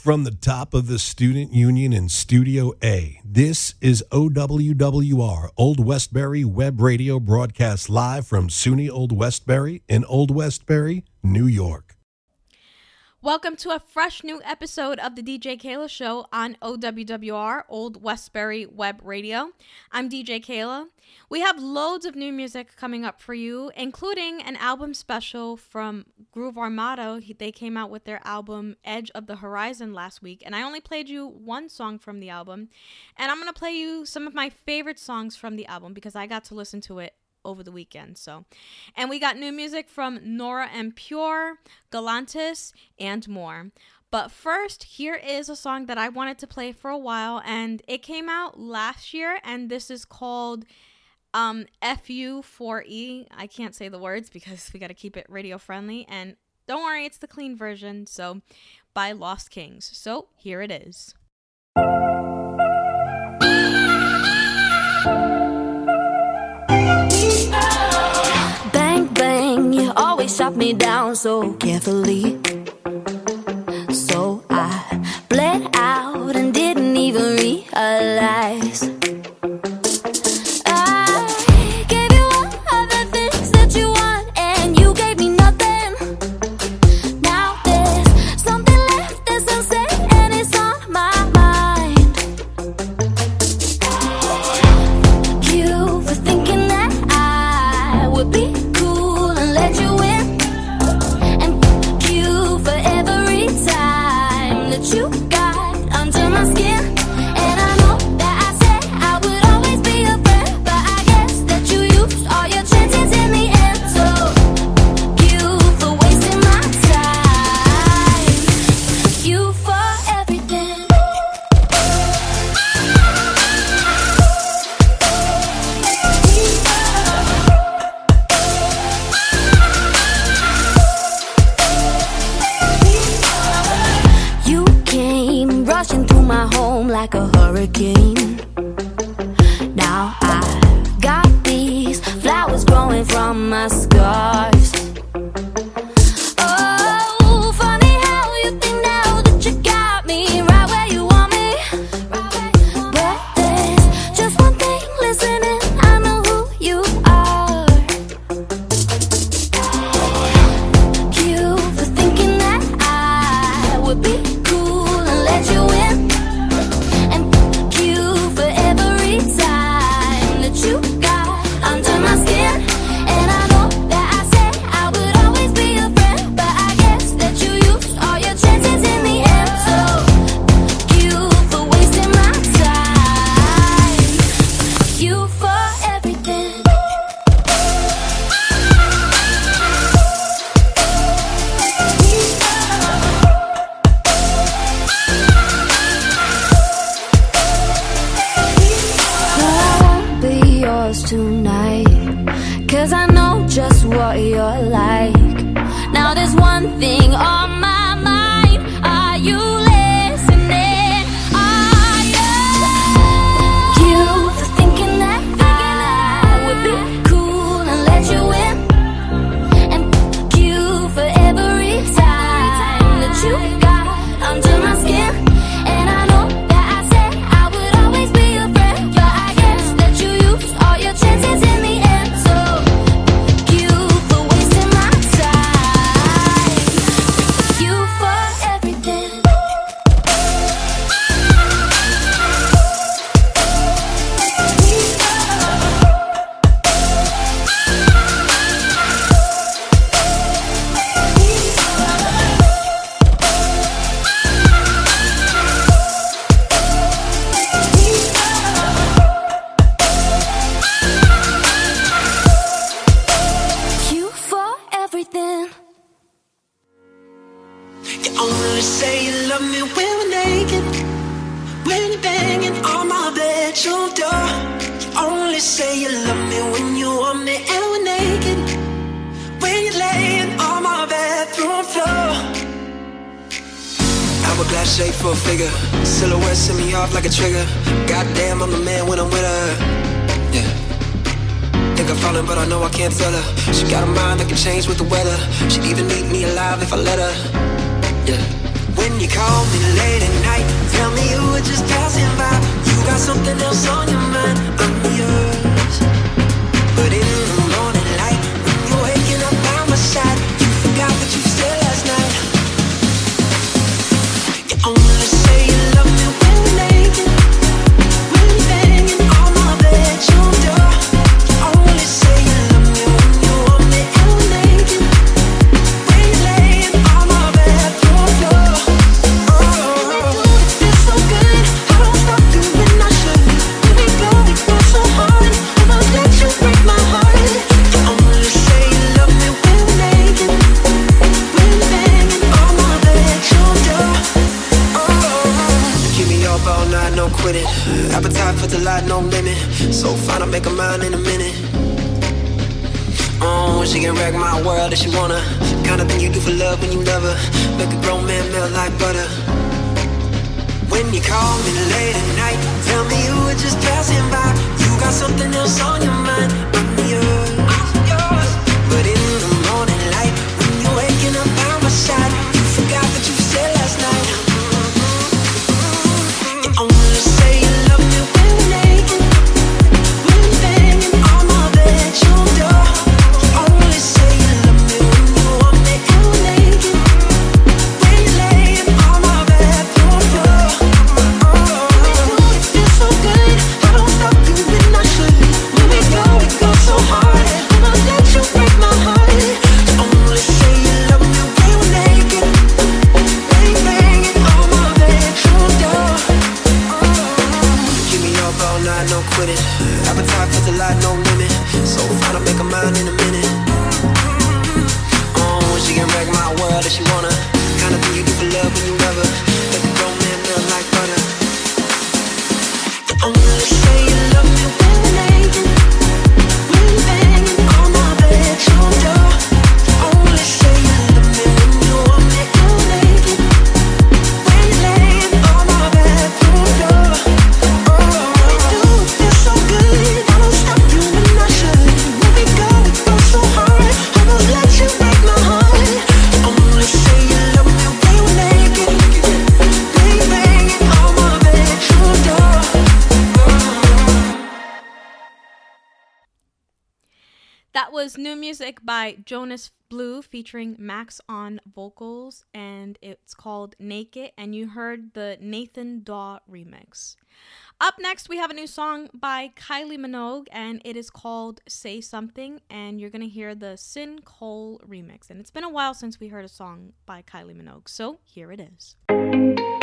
from the top of the Student Union in Studio A. This is OWWR, Old Westbury Web Radio, broadcast live from SUNY Old Westbury in Old Westbury, New York. Welcome to a fresh new episode of the DJ Keila Show on OWWR, Old Westbury Web Radio. I'm DJ Keila. We have loads of new music coming up for you, including an album special from Groove Armada. They came out with their album Edge of the Horizon last week, and I only played you one song from the album. And I'm going to play you some of my favorite songs from the album because I got to listen to it over the weekend. So, and we got new music from Nora En Pure, Galantis, and more. But first, here is a song that I wanted to play for a while, and it came out last year, and this is called um, FU4E. I can't say the words because we got to keep it radio friendly, and don't worry, it's the clean version. So, by Lost Kings. So, here it is. Shot me down so carefully. that she wanna. Kind of thing you do for love when you love her Make a grown man melt like butter. When you call me late at night Tell me you were just passing by. You got something else on your mind. Jonas Blue featuring Max on vocals, and it's called Naked, and you heard the Nathan Dawe remix. Up next, we have a new song by Kylie Minogue, and it is called Say Something, and you're going to hear the Sin Cole remix. And it's been a while since we heard a song by Kylie Minogue, so here it is.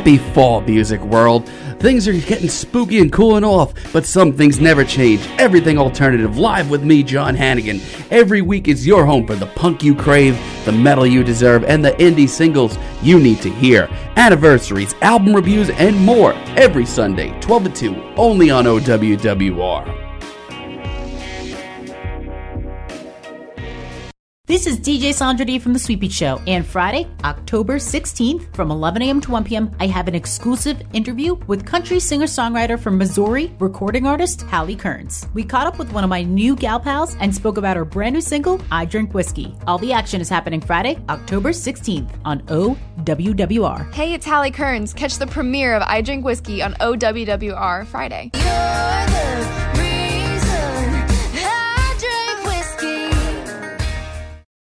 Happy fall, music world. Things are getting spooky and cooling off, but some things never change. Everything alternative live with me, John Hannigan. Every week is your home for the punk you crave, the metal you deserve, and the indie singles you need to hear. Anniversaries, album reviews, and more every Sunday, 12 to 2, only on OWWR. This is DJ Sandra D from The Sweet Beat Show. And Friday, October 16th, from 11 a.m. to 1 p.m., I have an exclusive interview with country singer songwriter from Missouri, recording artist Hallie Kearns. We caught up with one of my new gal pals and spoke about her brand new single, I Drink Whiskey. All the action is happening Friday, October 16th on OWWR. Hey, it's Hallie Kearns. Catch the premiere of I Drink Whiskey on OWWR Friday.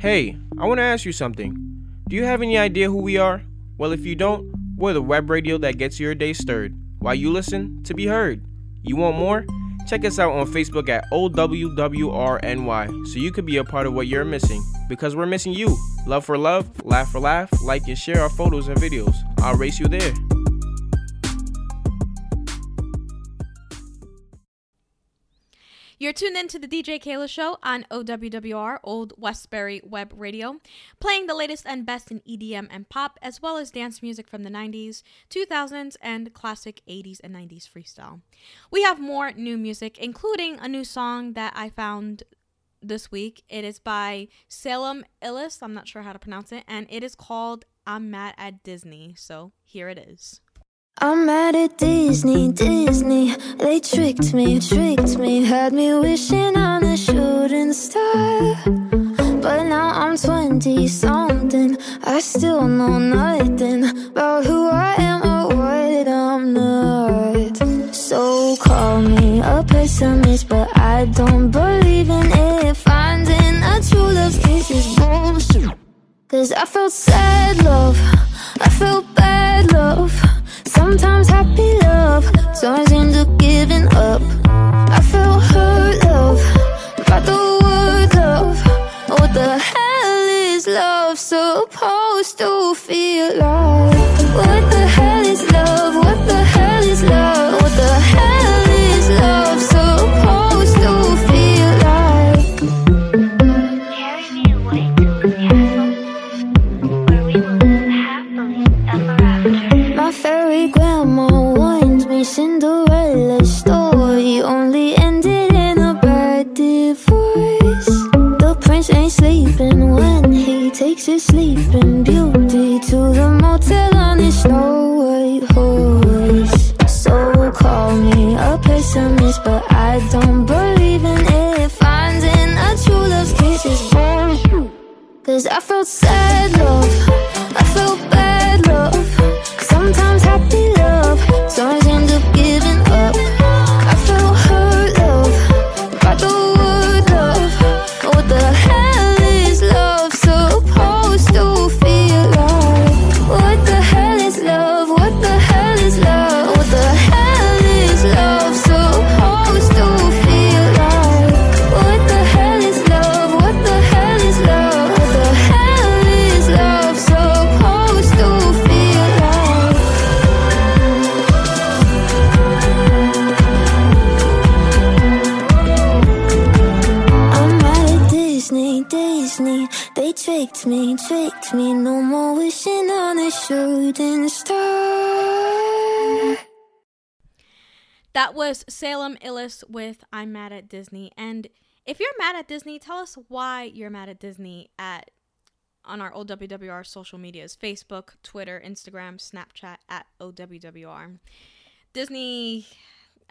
Hey, I want to ask you something. Do you have any idea who we are? Well, if you don't, we're the web radio that gets your day stirred while you listen to be heard. You want more? Check us out on Facebook at OWWRNY so you could be a part of what you're missing. Because we're missing you. Love for love, laugh for laugh, like and share our photos and videos. I'll race you there. You're tuned in to the DJ Keila Show on OWWR, Old Westbury Web Radio, playing the latest and best in EDM and pop, as well as dance music from the 90s, 2000s, and classic 80s and 90s freestyle. We have more new music, including a new song that I found this week. It is by Salem Ilese, I'm not sure how to pronounce it, and it is called I'm Mad at Disney. So here it is. I'm mad at Disney, Disney. They tricked me, tricked me. Had me wishing on a shooting star. But now I'm 20 something. I still know nothing about who I am or what I'm not. So call me a pessimist, but I don't believe in it. Finding a true love kiss is bullshit. Cause I felt sad love, I felt bad love. Sometimes happy love turns into giving up. I felt hurt love, by the word love. What the hell is love supposed to feel like? Cinderella's story only ended in a bad divorce. The prince ain't sleeping when he takes his sleeping beauty to the motel on his snow white horse. So call me a pessimist, but I don't believe in it. Finding a true love's kiss is bullshit. Cause I felt sad love, I felt bad love end up giving up. Tricked me. No more wishing on a shooting star. That was Salem Ilese with I'm Mad at Disney. And if you're mad at Disney, tell us why you're mad at Disney at on our OWWR social medias Facebook, Twitter, Instagram, Snapchat at OWWR. Disney,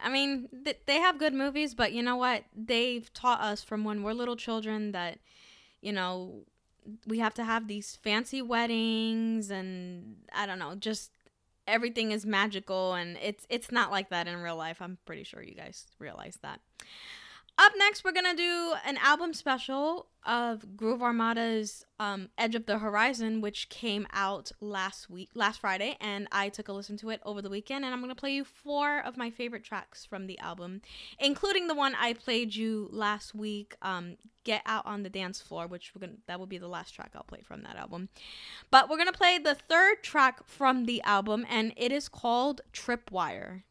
I mean, th- they have good movies, but you know what? They've taught us from when we're little children that, you know, we have to have these fancy weddings and I don't know, just everything is magical and it's it's not like that in real life. I'm pretty sure you guys realize that. Up next, we're gonna do an album special of Groove Armada's um, "Edge of the Horizon," which came out last week, last Friday, and I took a listen to it over the weekend. And I'm gonna play you four of my favorite tracks from the album, including the one I played you last week, um, "Get Out on the Dance Floor," which we're gonna that will be the last track I'll play from that album. But we're gonna play the third track from the album, and it is called "Tripwire."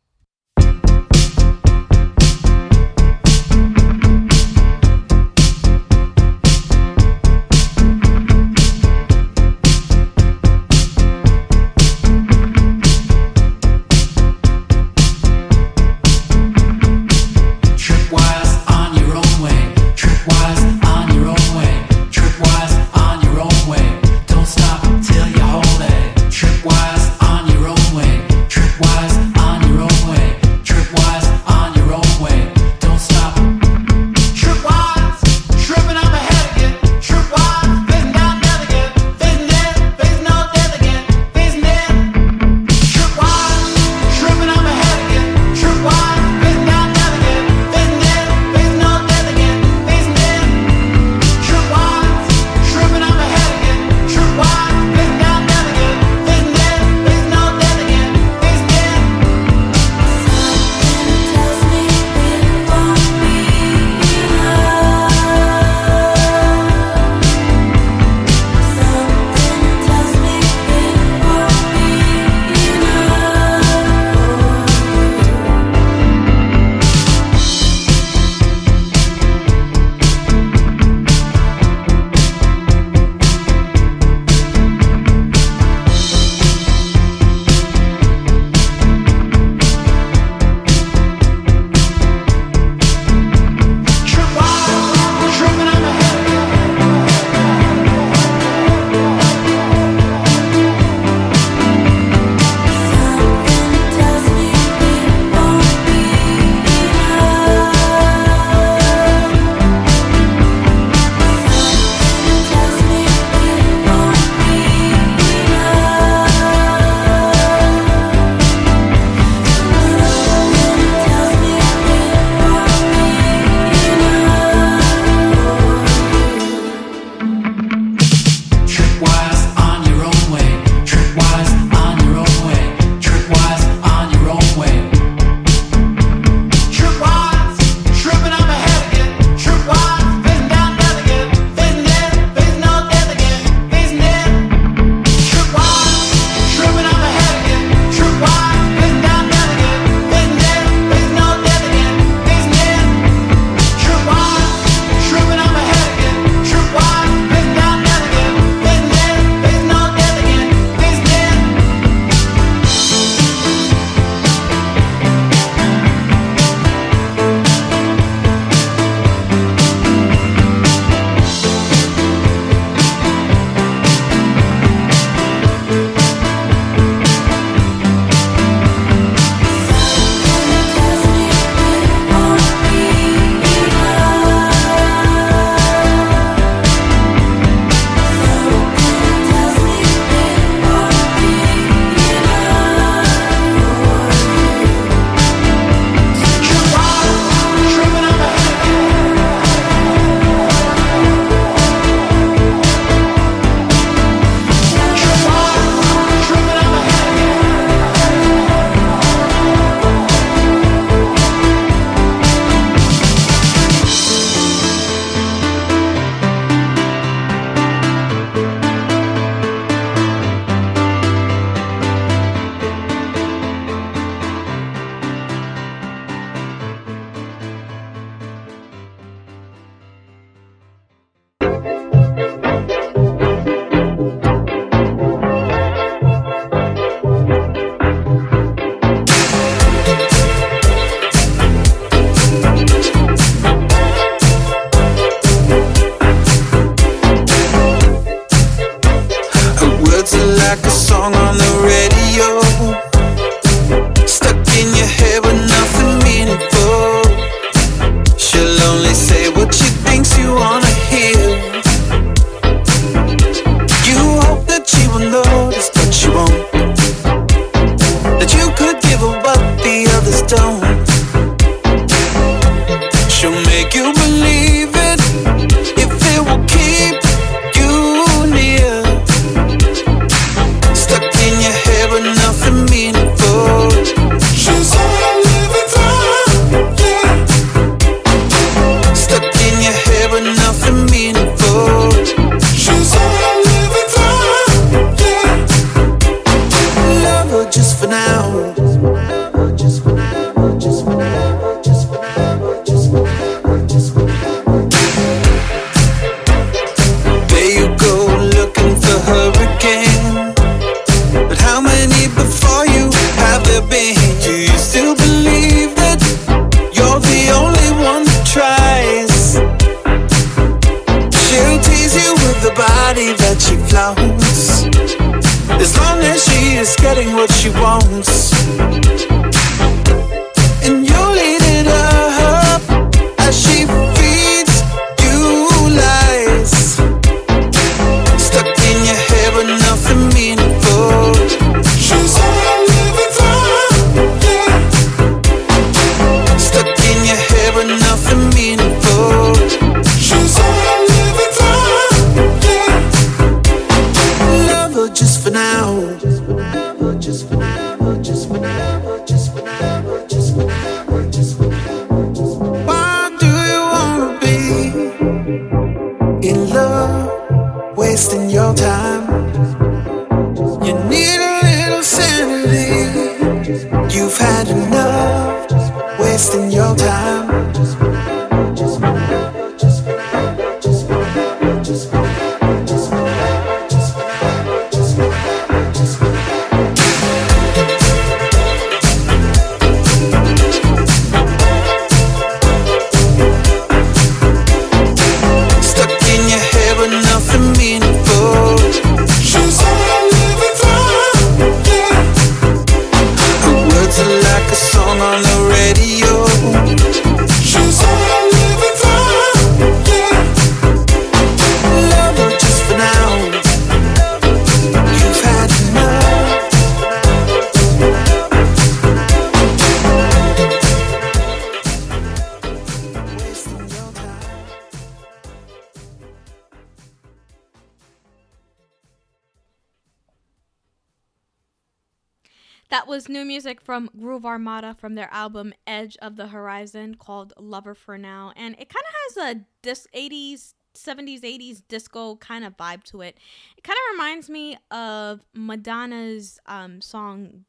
From Groove Armada from their album Edge of the Horizon called Lover for Now. And it kind of has a dis 80s, 70s, 80s disco kind of vibe to it. It kind of reminds me of Madonna's um, song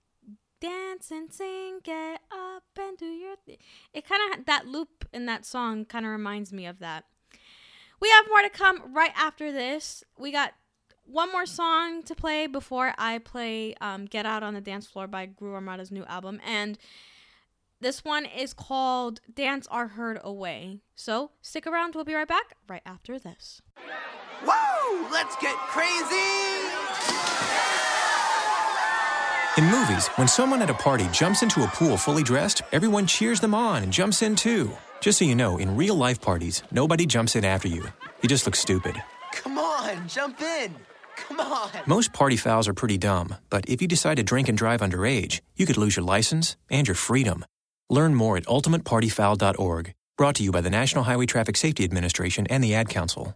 Dance and Sing, Get Up and Do Your. It kind of, that loop in that song kind of reminds me of that. We have more to come right after this. We got one more song to play before I play um, Get Out on the Dance Floor by Groove Armada's new album. And this one is called Dance Our Hurt Away. So stick around. We'll be right back right after this. Woo! Let's get crazy! In movies, when someone at a party jumps into a pool fully dressed, everyone cheers them on and jumps in too. Just so you know, in real life parties, nobody jumps in after you. You just look stupid. Come on, jump in! Come on! Most party fouls are pretty dumb, but if you decide to drink and drive underage, you could lose your license and your freedom. Learn more at ultimatepartyfoul.org. Brought to you by the National Highway Traffic Safety Administration and the Ad Council.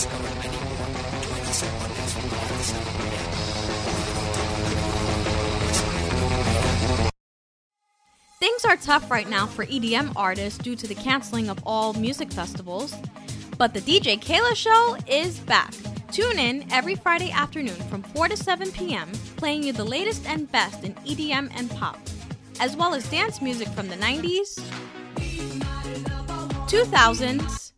Things are tough right now for EDM artists due to the canceling of all music festivals, but the DJ Keila Show is back. Tune in every Friday afternoon from 4 to 7 p.m., playing you the latest and best in EDM and pop, as well as dance music from the 90s, 2000s,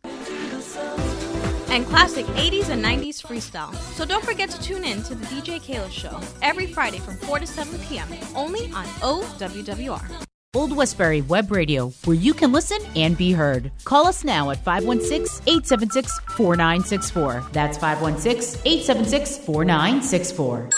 and classic 80s and 90s freestyle. So don't forget to tune in to the DJ Keila Show every Friday from 4 to 7 p.m., only on OWWR. Old Westbury Web Radio, where you can listen and be heard. Call us now at 516 876 4964. That's 516 876 4964.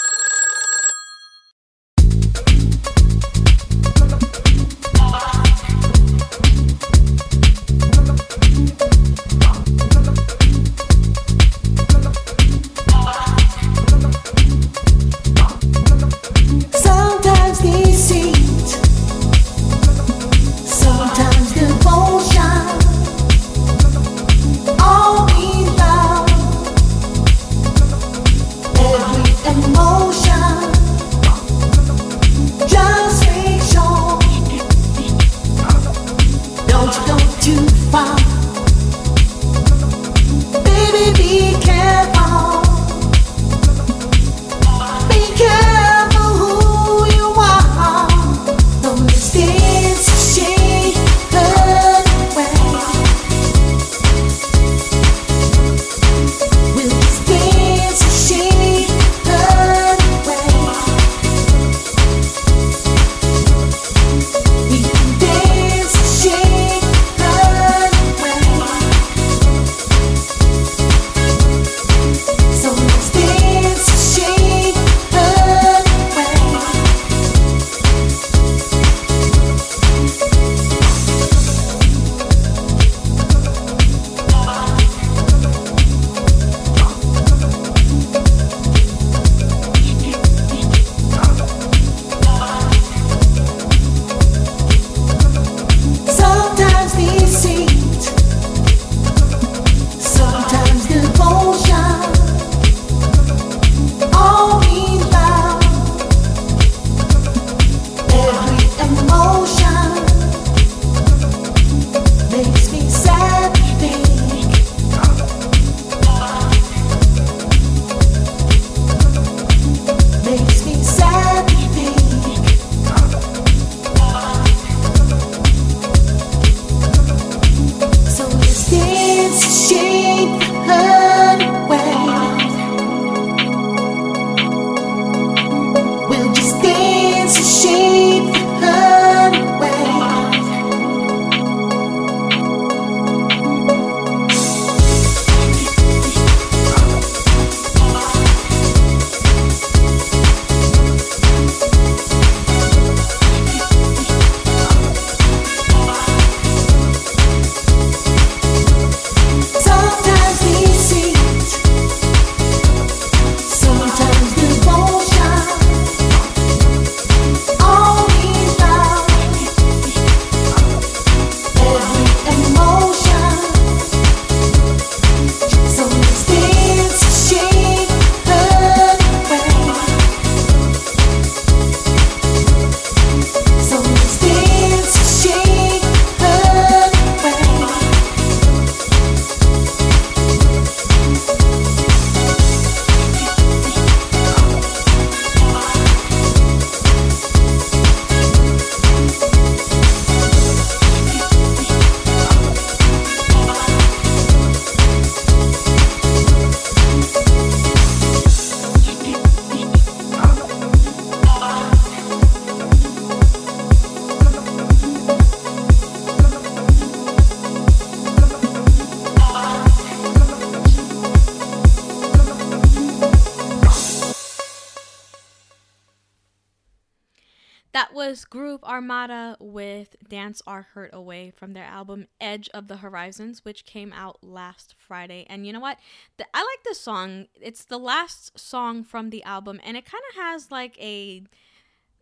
Armada with Dance Our Hurt Away from their album Edge of the Horizons, which came out last Friday. And you know what? The, I like this song. It's the last song from the album, and it kind of has like a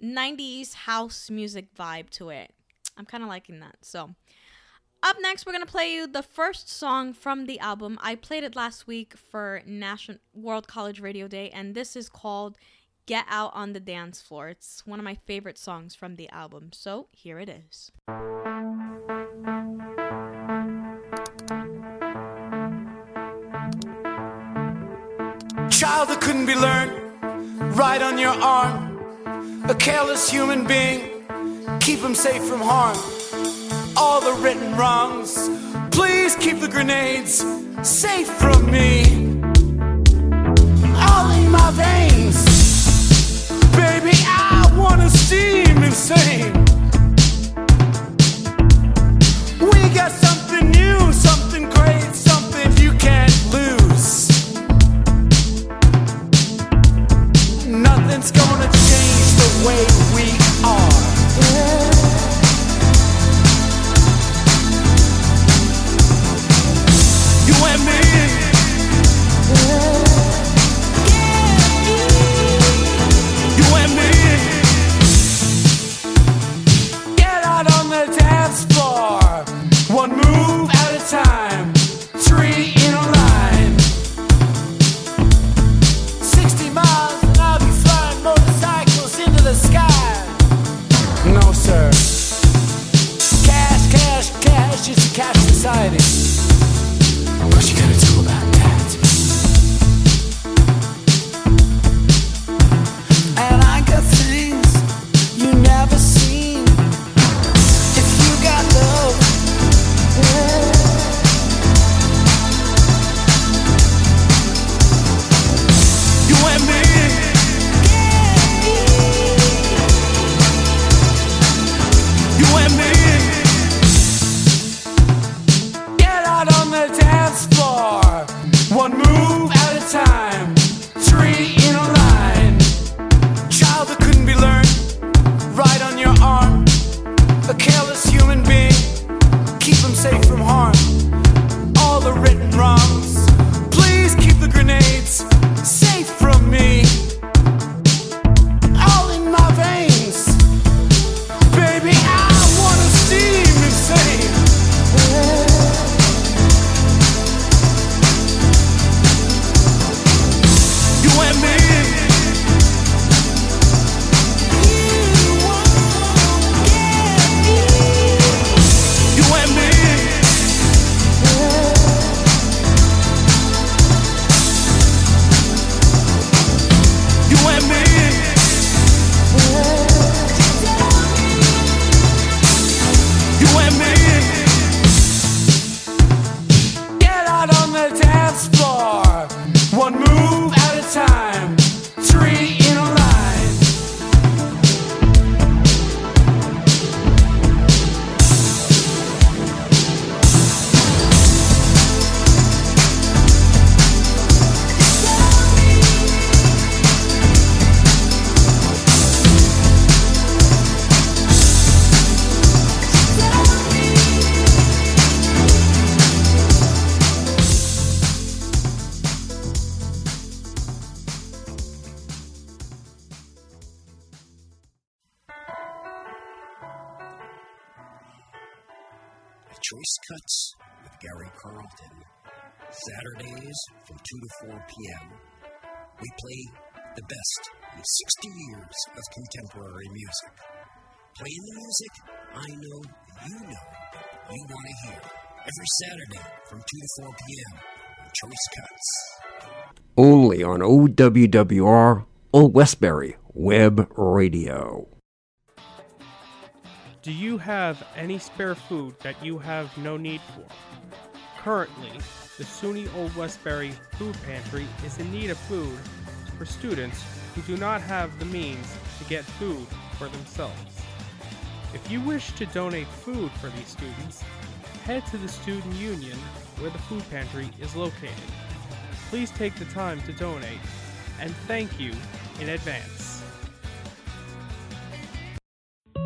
90s house music vibe to it. I'm kind of liking that. So, up next, we're gonna play you the first song from the album. I played it last week for National World College Radio Day, and this is called "Get Out on the Dance Floor." It's one of my favorite songs from the album. So here it is. Child that couldn't be learned, right on your arm. A careless human being, keep him safe from harm. All the written wrongs, please keep the grenades safe from me. All in my veins, wanna seem insane. We got something new, something great, something you can't lose. Nothing's gonna change the way we are. You and me. Cuts with Gary Carlton. Saturdays from 2 to 4 p.m. We play the best in 60 years of contemporary music. Playing the music I know you know you want to hear. Every Saturday from 2 to 4 p.m. on Choice Cuts. Only on OWWR, Old Westbury Web Radio. Do you have any spare food that you have no need for? Currently, the SUNY Old Westbury Food Pantry is in need of food for students who do not have the means to get food for themselves. If you wish to donate food for these students, head to the Student Union where the food pantry is located. Please take the time to donate, and thank you in advance.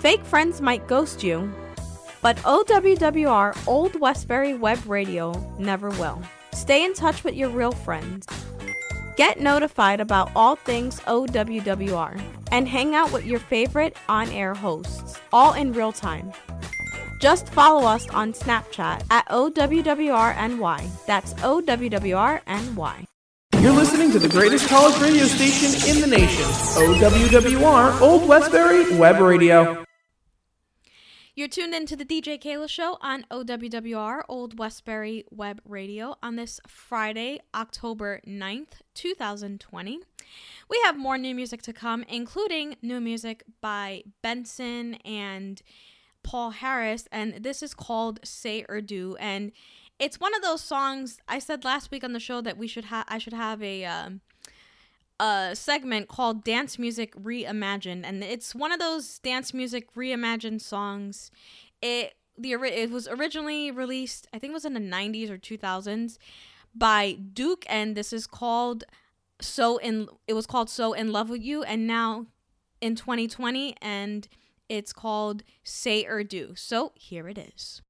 Fake friends might ghost you, but OWWR Old Westbury Web Radio never will. Stay in touch with your real friends. Get notified about all things OWWR and hang out with your favorite on air hosts, all in real time. Just follow us on Snapchat at OWWRNY. That's OWWRNY. You're listening to the greatest college radio station in the nation, OWWR Old Westbury Web Radio. You're tuned into the DJ Keila Show on OWWR Old Westbury Web Radio on this Friday, October 9th, 2020. We have more new music to come, including new music by Benson and Paul Harris, and this is called Say or Do. And it's one of those songs I said last week on the show that we should have I should have a um a segment called Dance Music Reimagined and it's one of those dance music reimagined songs. It the it was originally released I think it was in the 90s or 2000s by Duke and this is called So in it was called So in Love with You and now in 2020 and it's called Say or Do. So here it is.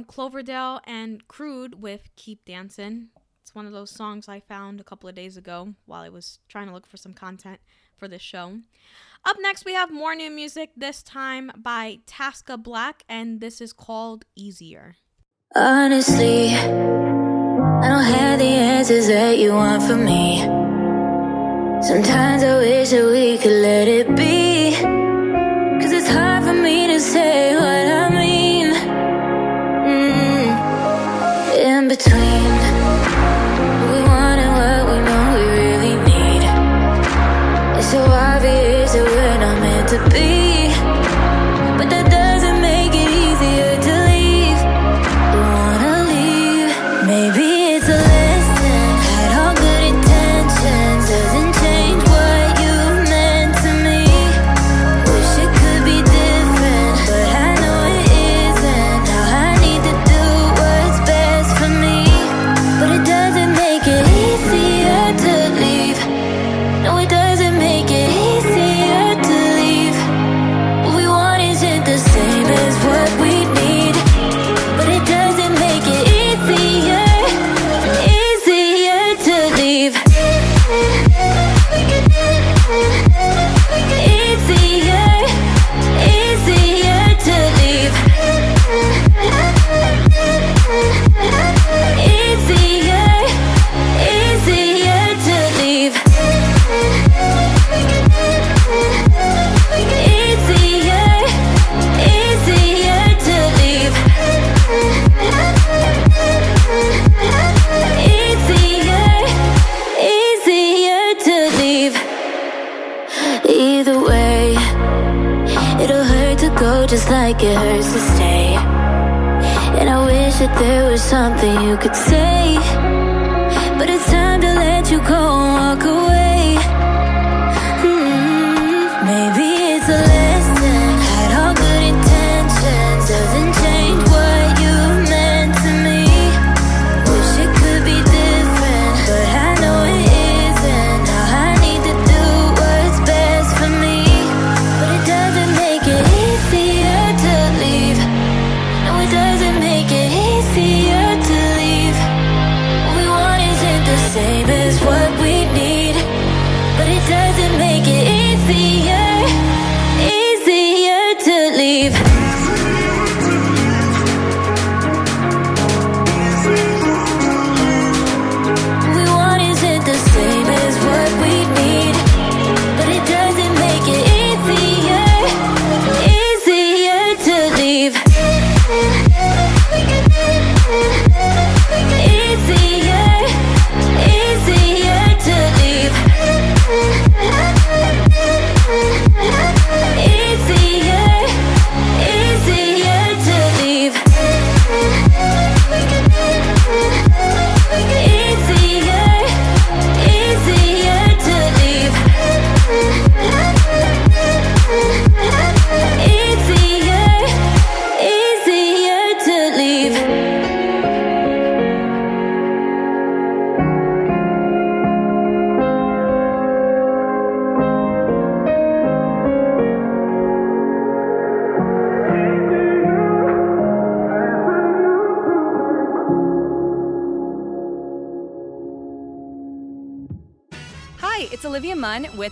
from Cloverdale and Crude with Keep Dancing. It's one of those songs I found a couple of days ago while I was trying to look for some content for this show. Up next, we have more new music, this time by Taska Black, and this is called Easier. Honestly, I don't have the answers that you want from me. Sometimes I wish that we could let it be. like it hurts to stay. And I wish that there was something you could say.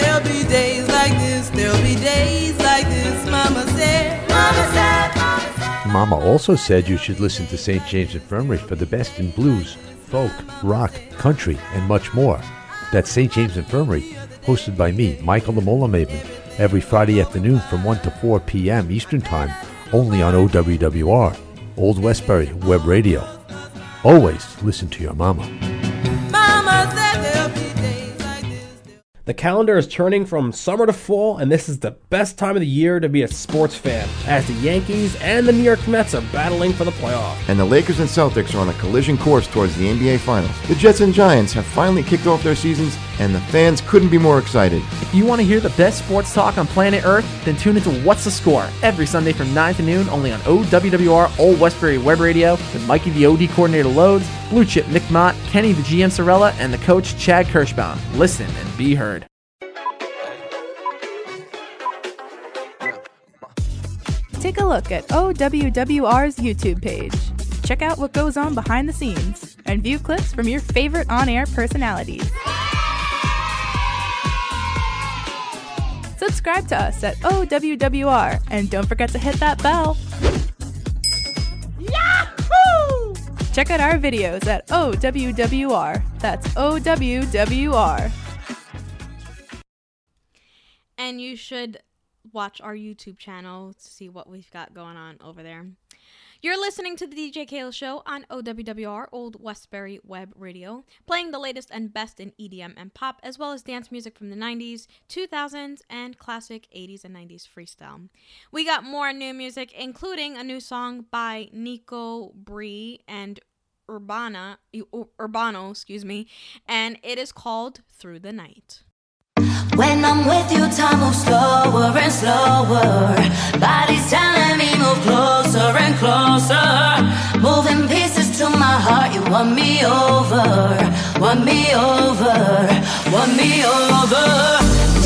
There'll be days like this, there'll be days like this. Mama said, Mama said, Mama said. Mama also said you should listen to St. James Infirmary for the best in blues, folk, rock, country, and much more. That's St. James Infirmary, hosted by me, Michael the Mola Maven, every Friday afternoon from 1 to 4 p.m. Eastern Time, only on OWWR, Old Westbury Web Radio. Always listen to your mama. Mama The calendar is turning from summer to fall, and this is the best time of the year to be a sports fan, as the Yankees and the New York Mets are battling for the playoff. And the Lakers and Celtics are on a collision course towards the NBA Finals. The Jets and Giants have finally kicked off their seasons, and the fans couldn't be more excited. If you want to hear the best sports talk on planet Earth, then tune into What's the Score every Sunday from 9 to noon only on OWWR Old Westbury Web Radio with Mikey the OD coordinator Loads, Blue Chip Nick Mott, Kenny the GM Sorella, and the coach Chad Kirschbaum. Listen and be heard. Take a look at OWWR's YouTube page. Check out what goes on behind the scenes and view clips from your favorite on air personalities. Subscribe to us at OWWR and don't forget to hit that bell. Yahoo! Check out our videos at OWWR. That's OWWR. And you should watch our YouTube channel to see what we've got going on over there. You're listening to the DJ Keila Show on OWWR, Old Westbury Web Radio, playing the latest and best in EDM and pop, as well as dance music from the 90s, 2000s, and classic 80s and 90s freestyle. We got more new music, including a new song by Nico Bree and Urbana, Urbano, excuse me, and it is called Through the Night. When I'm with you, time moves slower and slower. Body's telling me move closer and closer. Moving pieces to my heart, you want me over, want me over, want me over.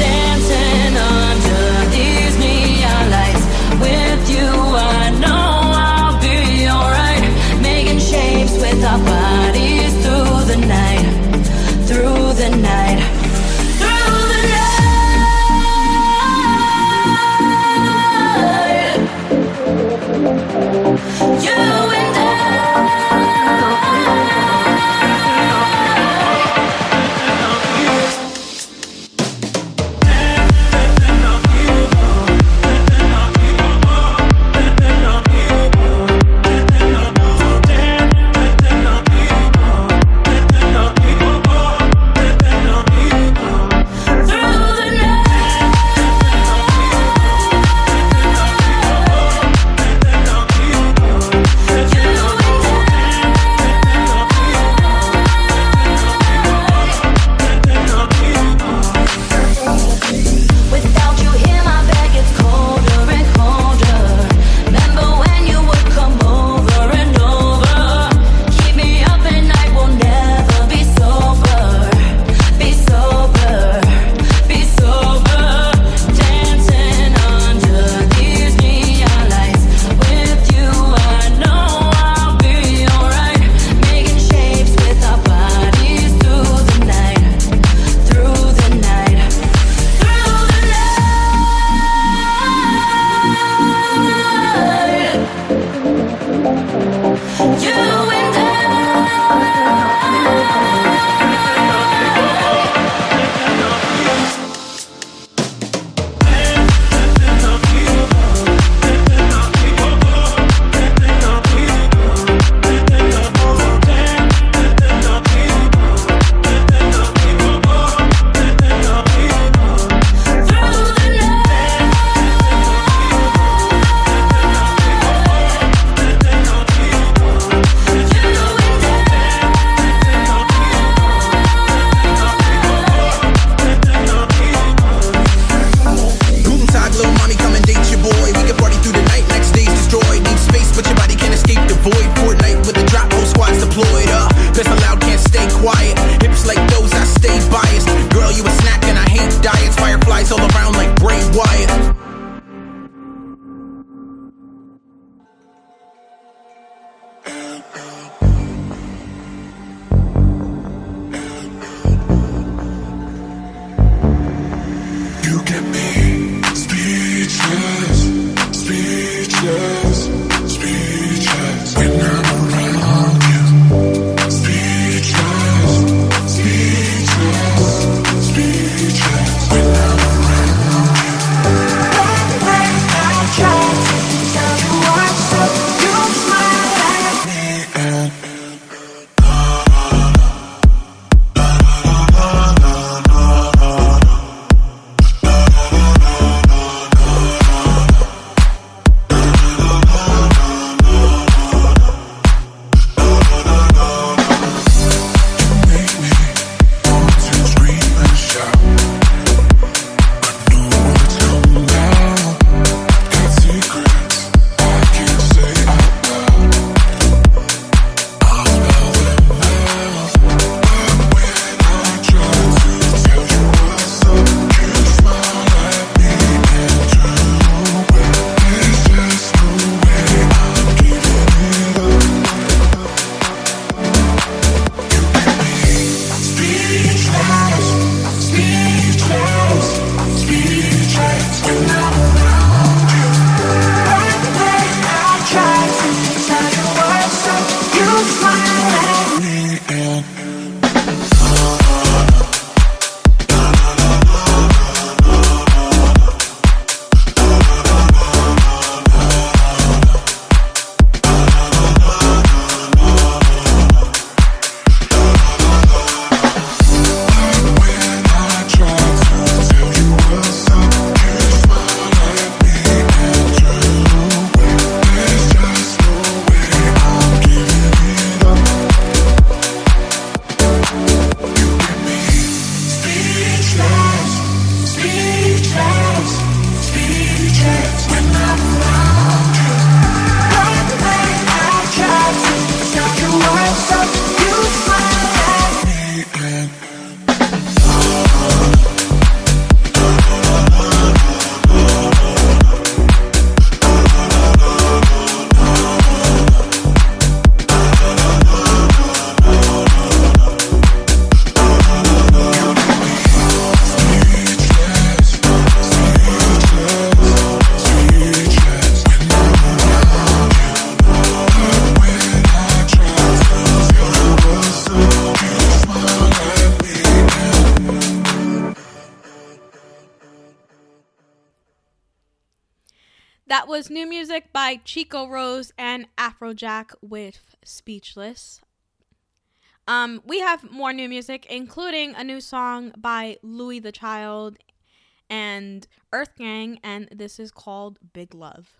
Dancing under these neon lights. With you, I know I'll be alright. Making shapes with our bodies through the night, through the night. by Chico Rose and Afrojack with Speechless. Um, we have more new music, including a new song by Louis the Child and EarthGang, and this is called Big Love.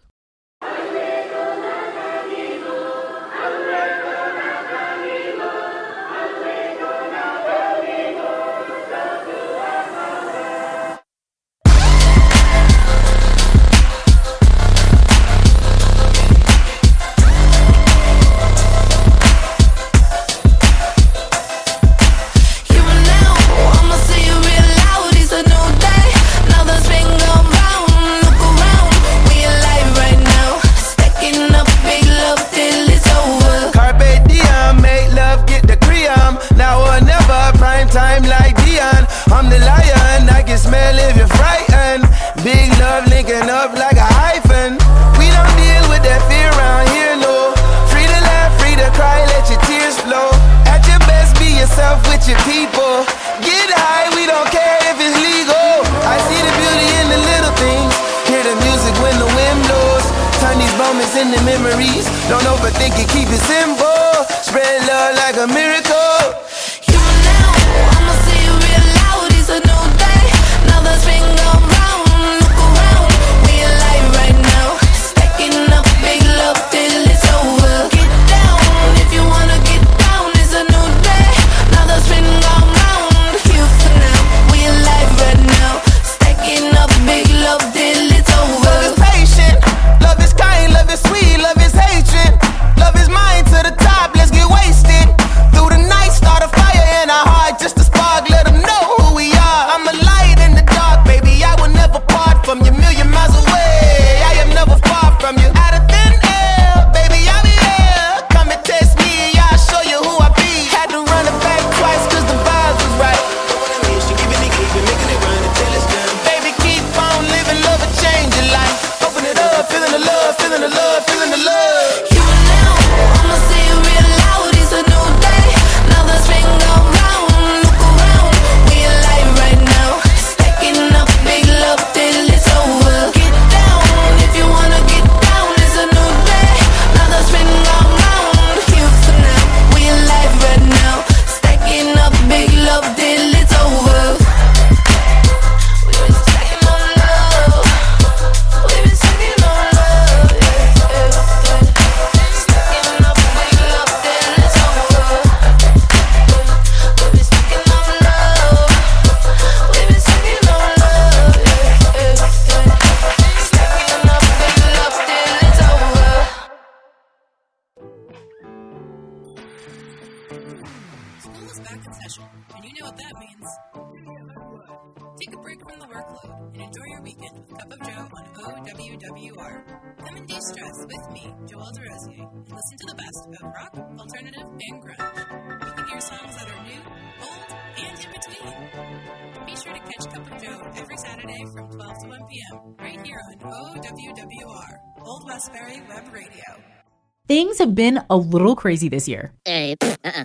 A little crazy this year. Hey, uh-uh.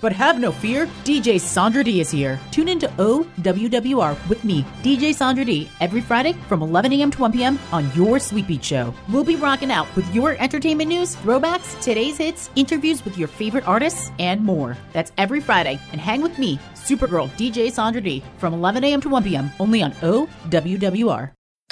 But have no fear, DJ Sandra D is here. Tune into OWWR with me, DJ Sandra D, every Friday from 11 a.m. to 1 p.m. on your Sweet Beat Show. We'll be rocking out with your entertainment news, throwbacks, today's hits, interviews with your favorite artists, and more. That's every Friday. And hang with me, Supergirl DJ Sandra D, from 11 a.m. to 1 p.m. only on OWWR.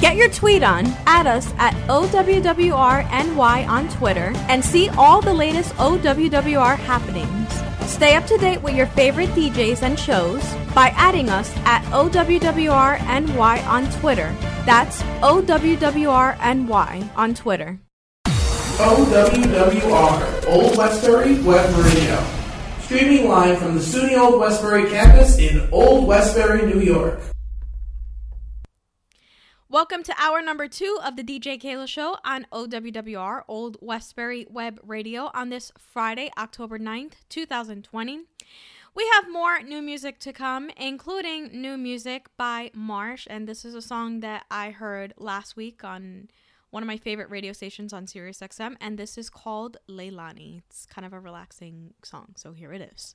Get your tweet on, at us at OWWRNY on Twitter, and see all the latest OWWR happenings. Stay up to date with your favorite DJs and shows by adding us at OWWRNY on Twitter. That's OWWRNY on Twitter. OWWR, Old Westbury Web Radio. Streaming live from the SUNY Old Westbury campus in Old Westbury, New York. Welcome to hour number two of the DJ Keila Show on OWWR, Old Westbury Web Radio, on this Friday, October 9th, 2020. We have more new music to come, including new music by Marsh, and this is a song that I heard last week on one of my favorite radio stations on Sirius XM, and this is called Leilani. It's kind of a relaxing song, so here it is.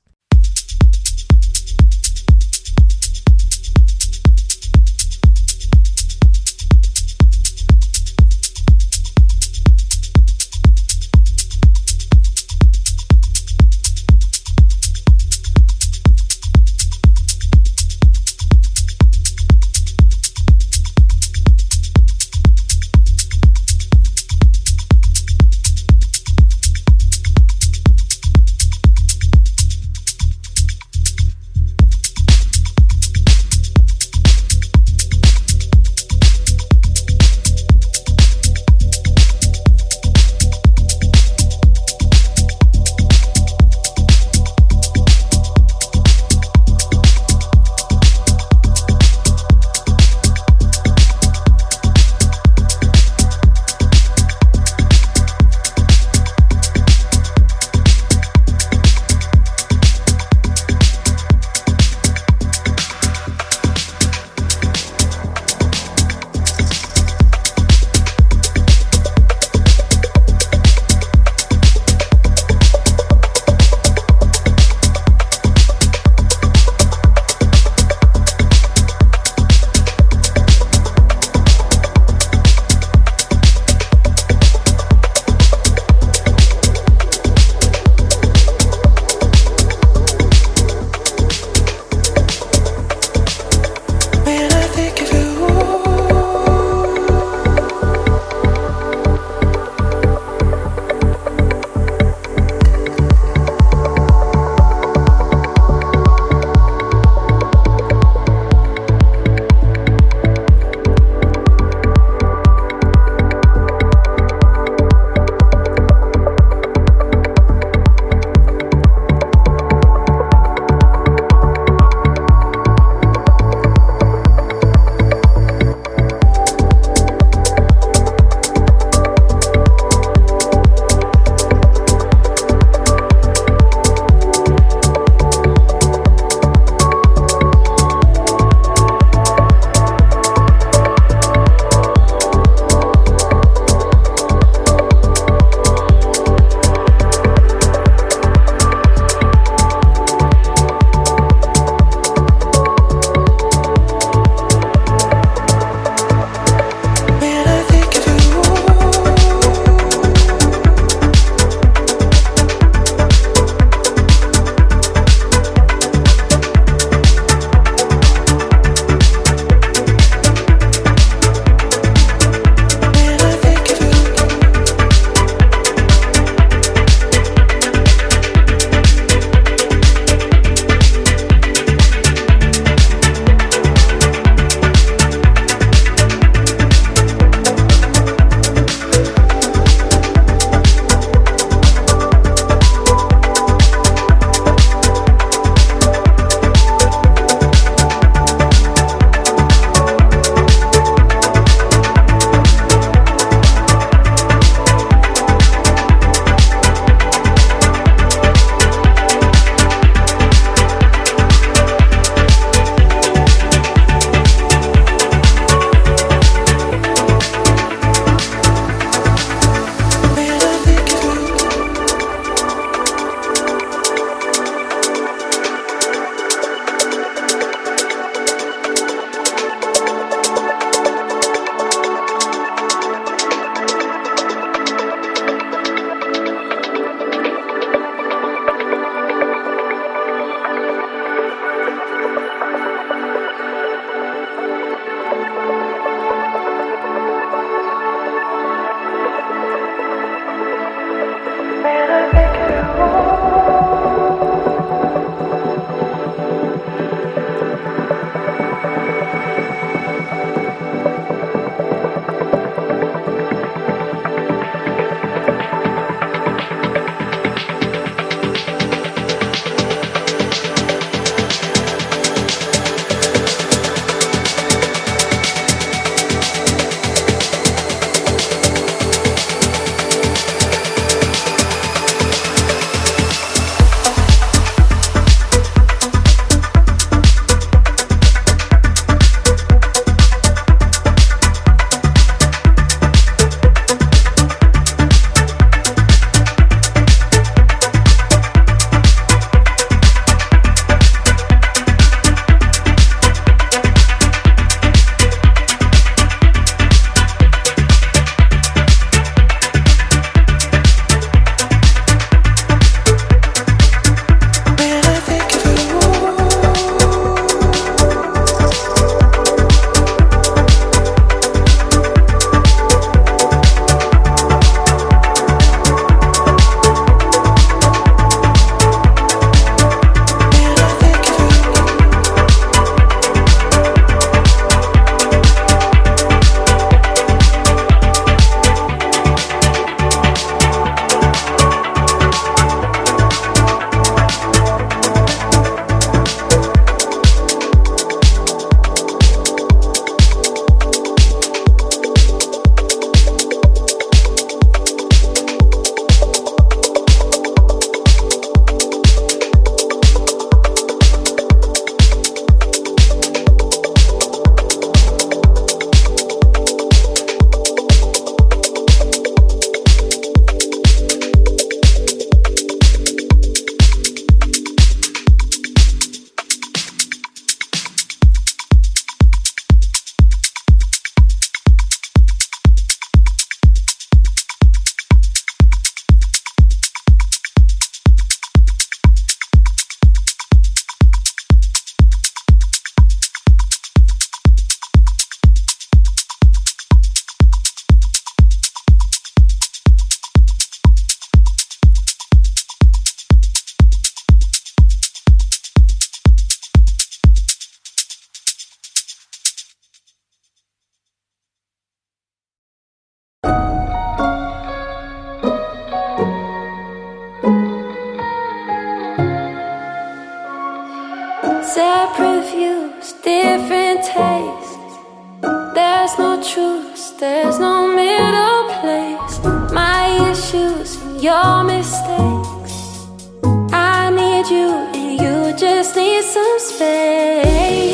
Just need some space.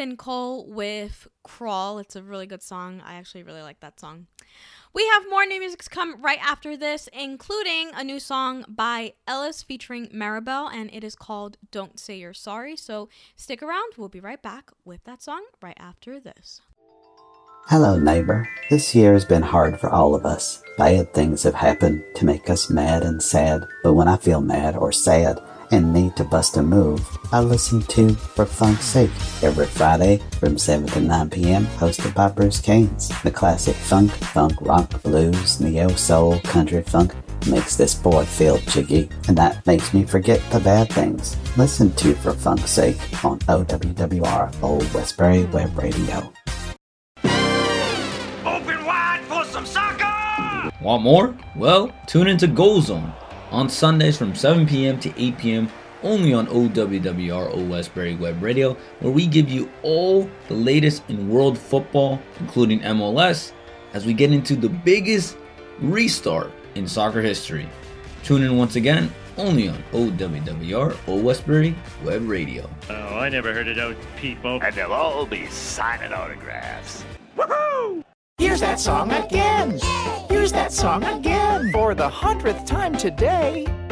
By Cole with Crawl. It's a really good song. I actually really like that song. We have more new music to come right after this, including a new song by Ellis featuring Maribel, and it is called Don't Say You're Sorry. So stick around. We'll be right back with that song right after this. Hello, neighbor. This year has been hard for all of us. Bad things have happened to make us mad and sad, but when I feel mad or sad and need to bust a move, I listen to For Funk's Sake every Friday from 7 to 9 p.m., hosted by Bruce Caines. The classic funk, funk, rock, blues, neo soul, country funk makes this boy feel jiggy, and that makes me forget the bad things. Listen to For Funk's Sake on OWWR, Old Westbury Web Radio. Open wide for some soccer! Want more? Well, tune into Goal Zone on Sundays from 7 p.m. to 8 p.m. only on OWWR Old Westbury Web Radio, where we give you all the latest in world football, including MLS, as we get into the biggest restart in soccer history. Tune in once again only on OWWR Old Westbury Web Radio. Oh, I never heard of those people. And they'll all be signing autographs. Here's that song again. Here's that song again. For the hundredth time today.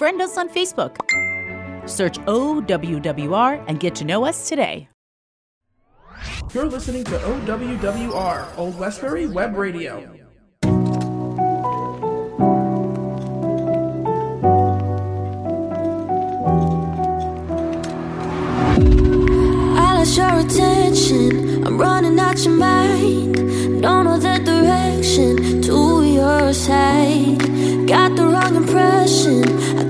Friend us on Facebook. Search OWWR and get to know us today. You're listening to OWWR, Old Westbury Web Radio. your attention. I'm running out your mind. Don't know the direction to your side. Got the wrong impression. I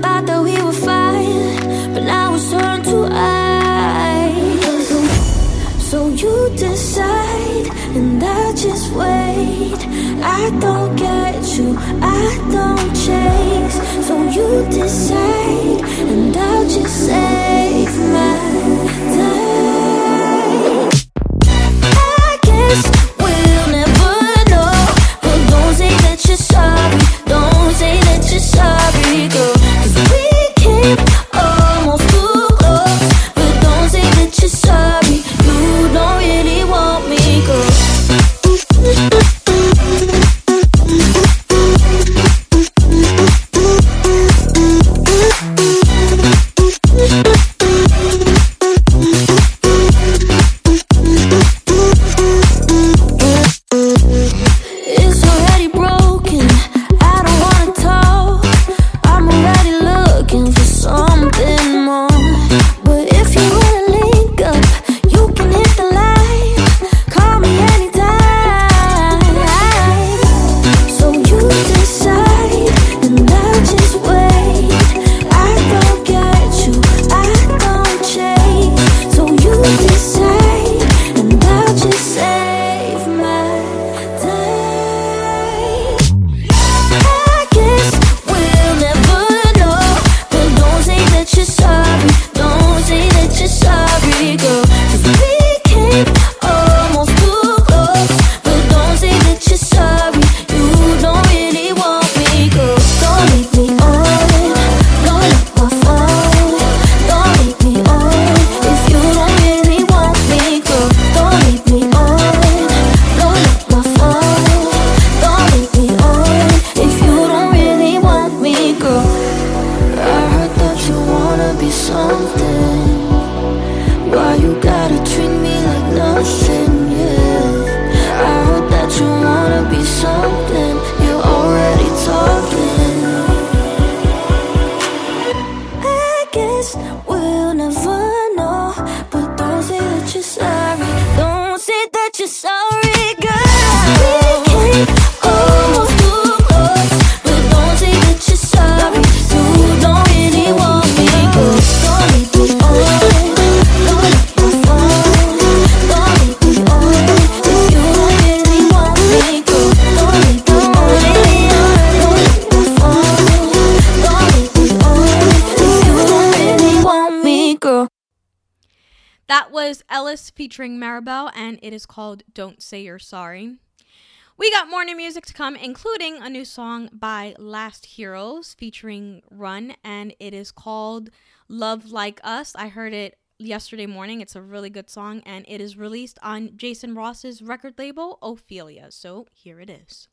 decide and I just wait. I don't get you, I don't chase. So you decide featuring Maribel, and it is called Don't Say You're Sorry. We got more new music to come, including a new song by Last Heroes featuring RUNN, and it is called Love Like Us. I heard it yesterday morning. It's a really good song, and it is released on Jason Ross's record label, Ophelia. So here it is.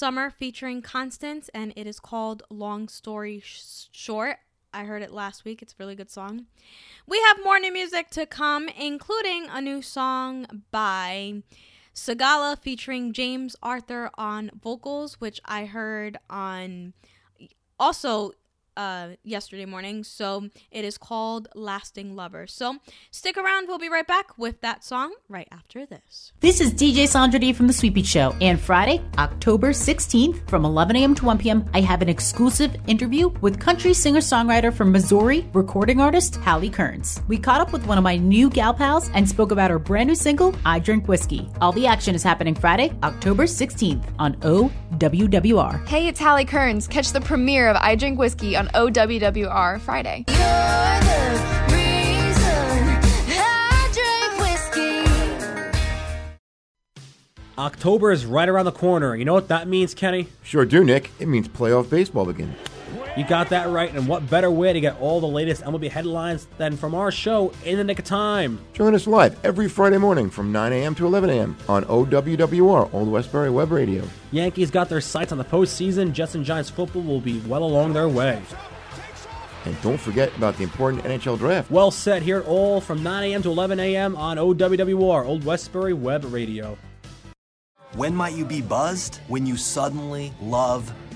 Summer featuring Constance, and it is called Long Story Sh- Short. I heard it last week. It's a really good song. We have more new music to come, including a new song by Sigala featuring James Arthur on vocals, which I heard on also uh, yesterday morning. So it is called Lasting Lover. So stick around. We'll be right back with that song right after this. This is DJ Sandra D from The Sweet Beat Show. And Friday, October 16th, from 11 a.m. to 1 p.m., I have an exclusive interview with country singer songwriter from Missouri, recording artist Hallie Kearns. We caught up with one of my new gal pals and spoke about her brand new single, I Drink Whiskey. All the action is happening Friday, October 16th on OWWR. Hey, it's Hallie Kearns. Catch the premiere of I Drink Whiskey on OWWR Friday. October is right around the corner. You know what that means, Kenny? Sure do, Nick. It means playoff baseball begins. You got that right, and what better way to get all the latest MLB headlines than from our show in the nick of time? Join us live every Friday morning from 9 a.m. to 11 a.m. on OWWR, Old Westbury Web Radio. Yankees got their sights on the postseason. Jets and Giants football will be well along their way. And don't forget about the important NHL draft. Well set here, all from 9 a.m. to 11 a.m. on OWWR, Old Westbury Web Radio. When might you be buzzed? When you suddenly love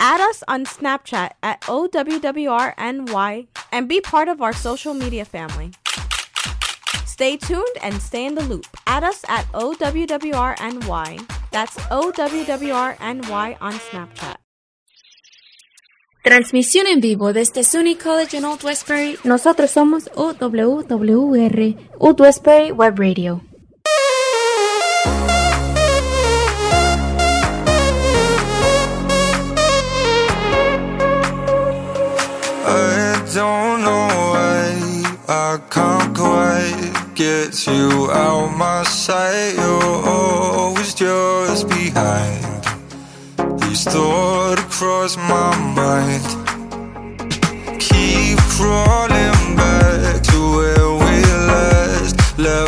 Add us on Snapchat at OWWRNY and be part of our social media family. Stay tuned and stay in the loop. Add us at OWWRNY. That's OWWRNY on Snapchat. Transmisión en vivo desde SUNY College in Old Westbury. Nosotros somos OWWR, Old Westbury Web Radio. don't know why I can't quite get you out my sight. You're always just behind. These thoughts cross my mind. Keep crawling back to where we last left.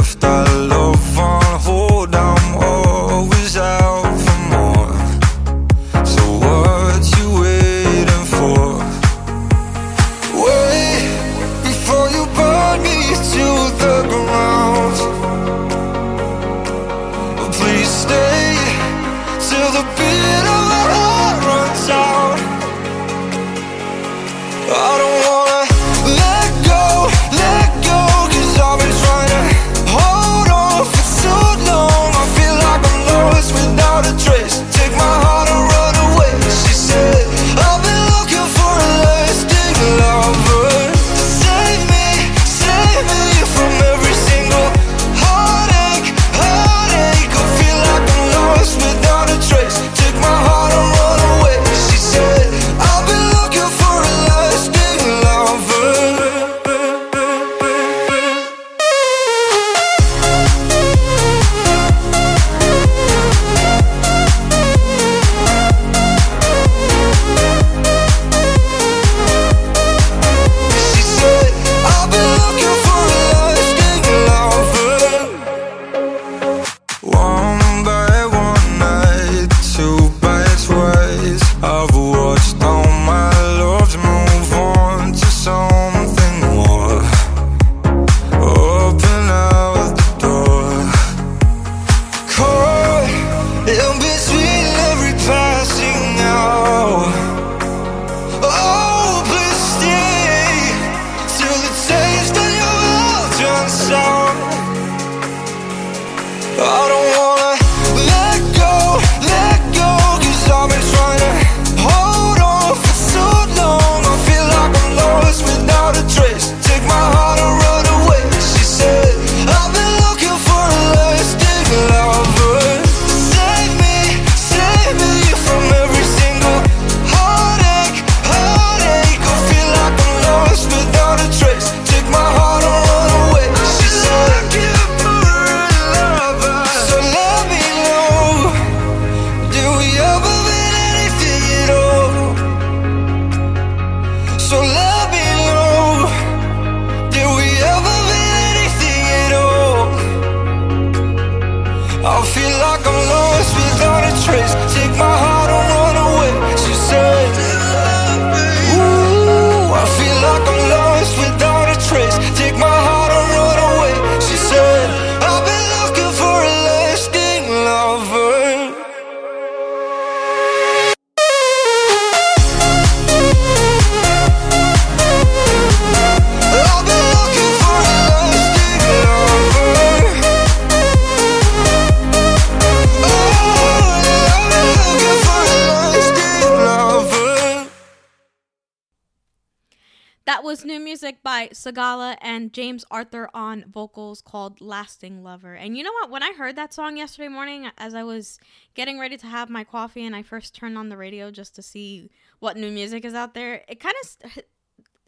Sigala and James Arthur on vocals called Lasting Lover. And you know what? When I heard that song yesterday morning, as I was getting ready to have my coffee and I first turned on the radio just to see what new music is out there, it kind of.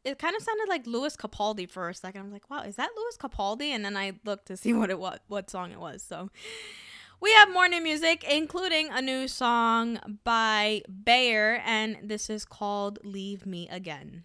It kind of sounded like Lewis Capaldi for a second. I was like, "Wow, is that Lewis Capaldi?" And then I looked to see what it was, what song it was. So, we have more new music, including a new song by Bayer, and this is called "Leave Me Again."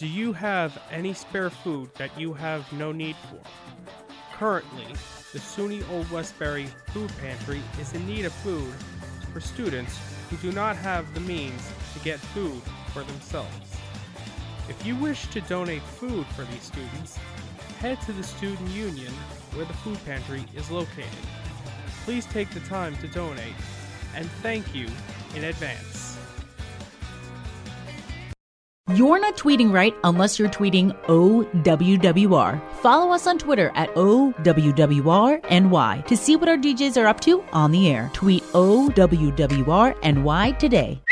Do you have any spare food that you have no need for? Currently, the SUNY Old Westbury Food Pantry is in need of food for students who do not have the means to get food for themselves. If you wish to donate food for these students, head to the Student Union where the food pantry is located. Please take the time to donate, and thank you in advance. You're not tweeting right unless you're tweeting OWWR. Follow us on Twitter at OWWRNY to see what our DJs are up to on the air. Tweet OWWRNY today.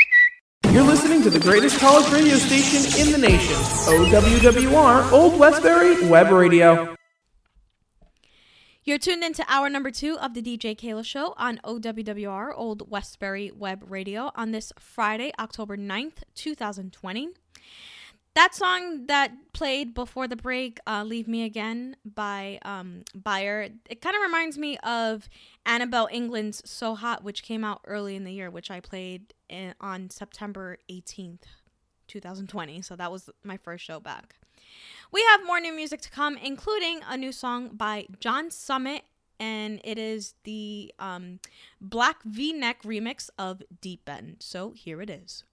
You're listening to the greatest college radio station in the nation, OWWR Old Westbury Web Radio. You're tuned into hour number two of the DJ Keila Show on OWWR Old Westbury Web Radio on this Friday, October 9th, 2020 that song that played before the break, uh, "Leave Me Again" by um, Buyer, it kind of reminds me of Annabel Englund's "So Hot," which came out early in the year, which I played in, on September eighteenth, two thousand twenty. So that was my first show back. We have more new music to come, including a new song by John Summit, and it is the um, Black V Neck remix of Deep End. So here it is.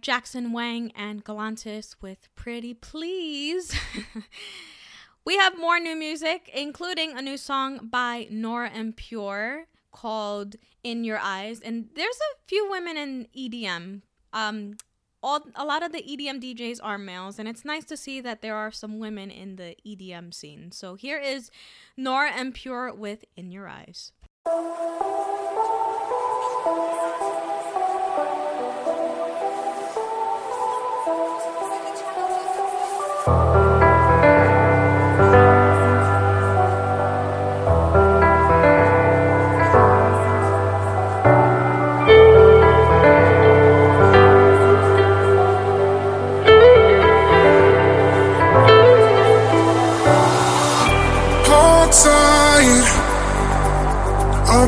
Jackson Wang and Galantis with Pretty Please. we have more new music, including a new song by Nora En Pure called In Your Eyes. And there's a few women in EDM. Um, all, a lot of the EDM DJs are males, and it's nice to see that there are some women in the EDM scene. So here is Nora En Pure with In Your Eyes.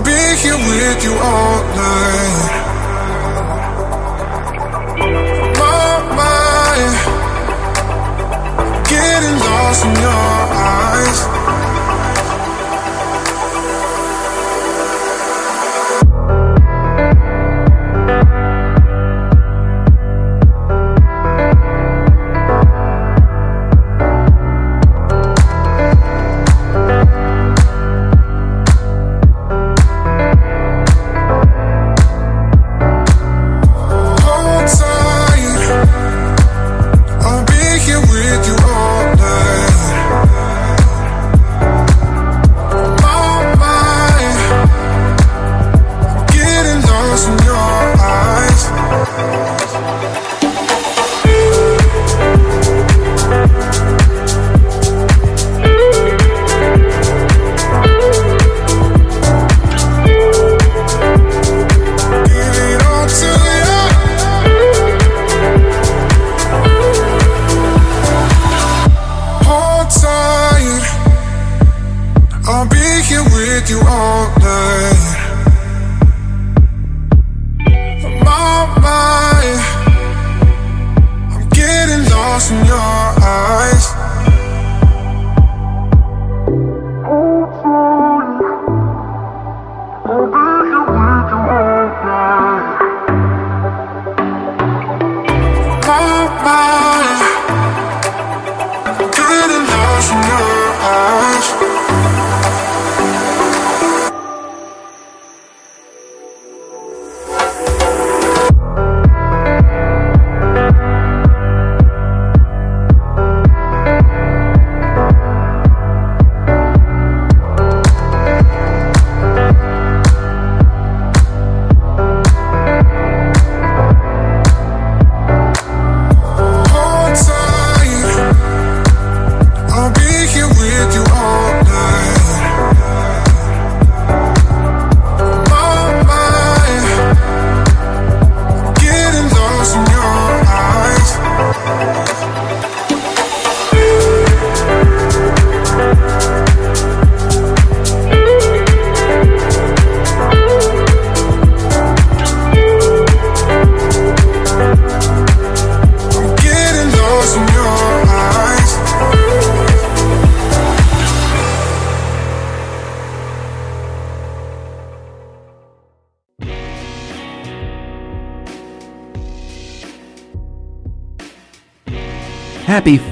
Be here with you all night. Mind, getting lost in your eyes.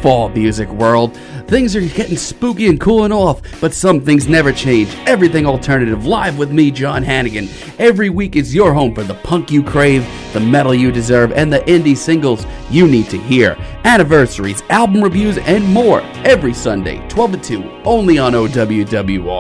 Fall, music world. Things are getting spooky and cooling off, but some things never change. Everything alternative, live with me, John Hannigan. Every week is your home for the punk you crave, the metal you deserve, and the indie singles you need to hear. Anniversaries, album reviews, and more every Sunday, 12 to 2, only on OWWR.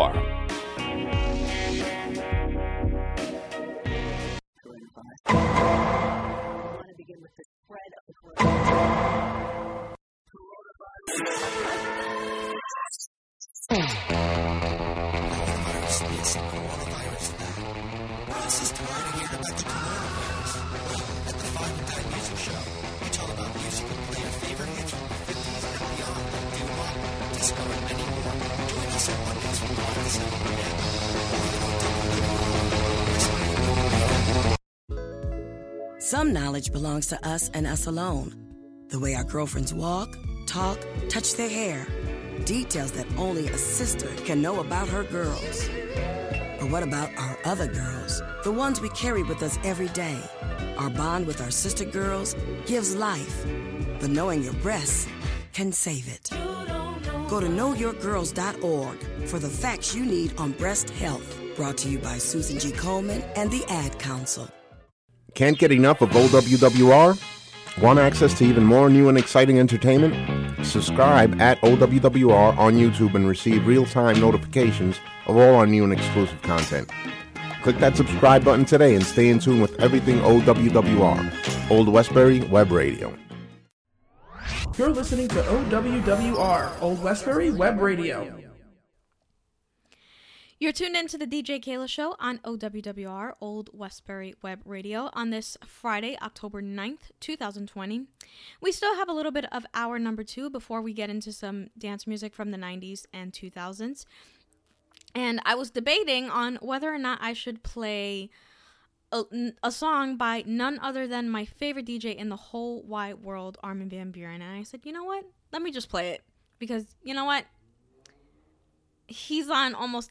Us and us alone. The way our girlfriends walk, talk, touch their hair. Details that only a sister can know about her girls. But what about our other girls? The ones we carry with us every day. Our bond with our sister girls gives life. But knowing your breasts can save it. Go to knowyourgirls.org for the facts you need on breast health. Brought to you by Susan G. Komen and the Ad Council. Can't get enough of OWWR? Want access to even more new and exciting entertainment? Subscribe at OWWR on YouTube and receive real time notifications of all our new and exclusive content. Click that subscribe button today and stay in tune with everything OWWR, Old Westbury Web Radio. You're listening to OWWR, Old Westbury Web Radio. You're tuned into the DJ Keila Show on OWWR, Old Westbury Web Radio, on this Friday, October 9th, 2020. We still have a little bit of hour number two before we get into some dance music from the 90s and 2000s. And I was debating on whether or not I should play a, a song by none other than my favorite DJ in the whole wide world, Armin van Buuren. And I said, you know what? Let me just play it. Because, you know what? He's on almost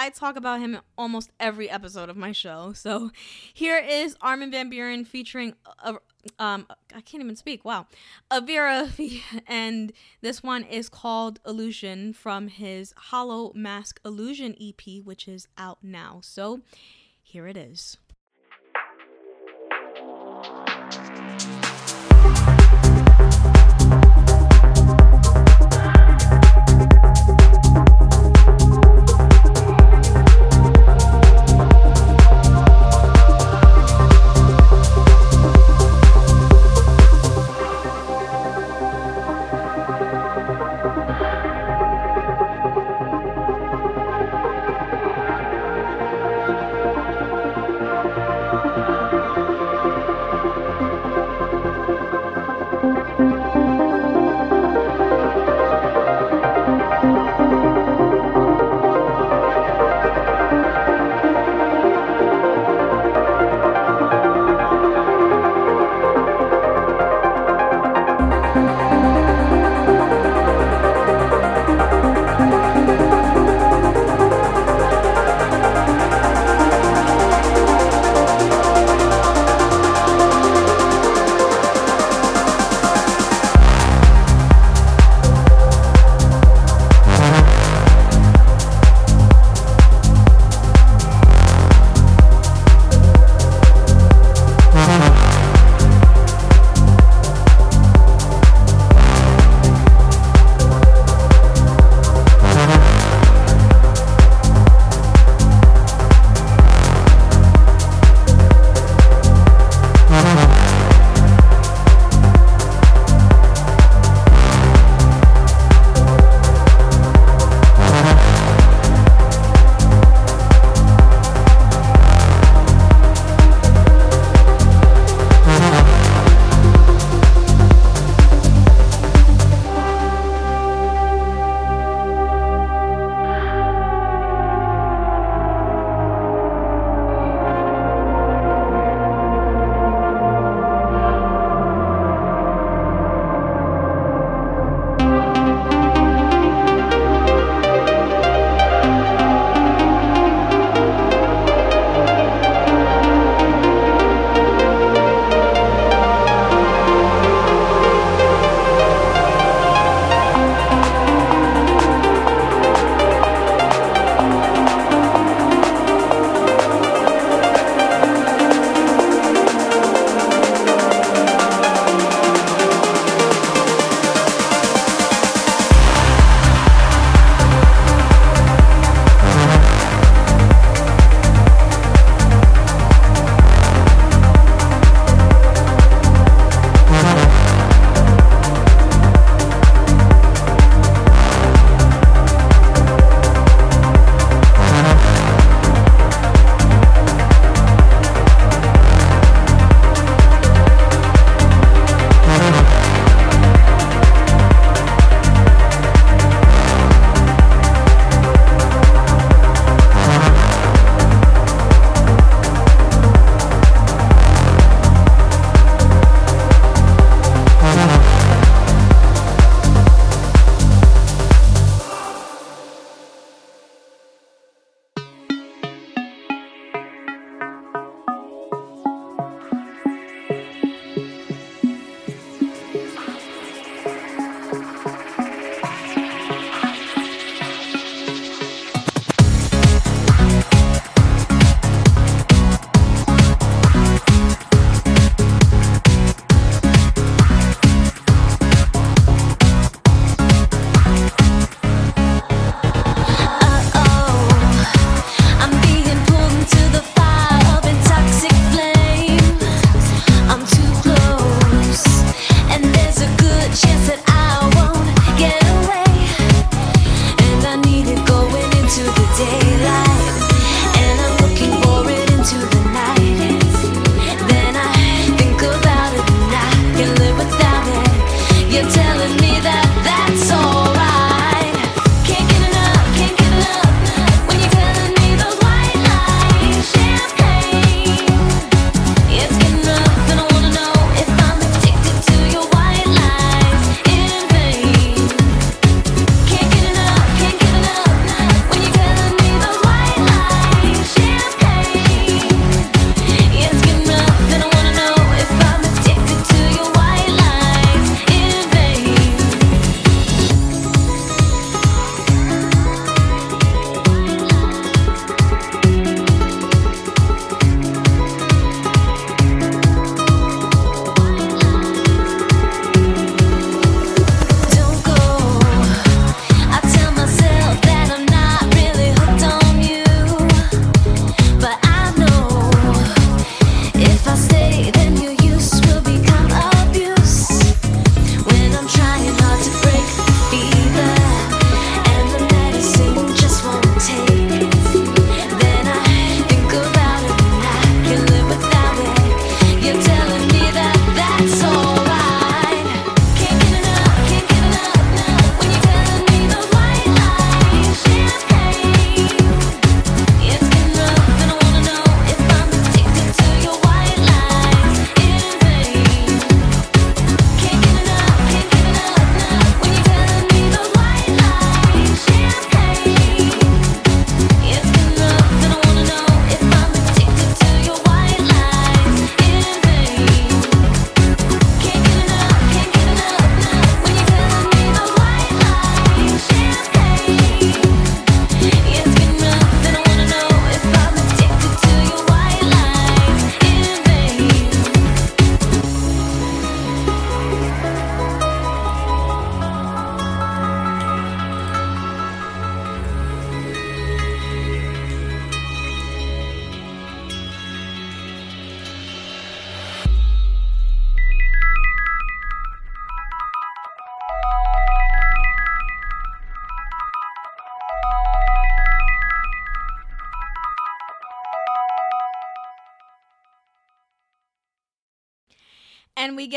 I talk about him almost every episode of my show. So here is Armin van Buuren featuring uh, um I can't even speak. Wow. Avira and this one is called Illusion from his Hollow Mask Illusion EP which is out now. So here it is.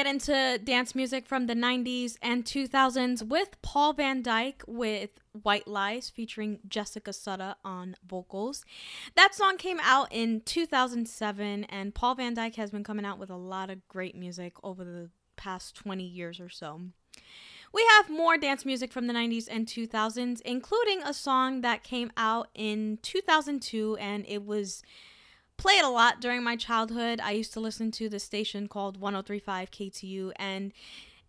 Get into dance music from the 90s and 2000s with Paul van Dyk with White Lies featuring Jessica Sutta on vocals. That song came out in 2007, and Paul van Dyk has been coming out with a lot of great music over the past 20 years or so. We have more dance music from the 90s and 2000s, including a song that came out in 2002 and it was played a lot during my childhood. I used to listen to the station called 1035 KTU and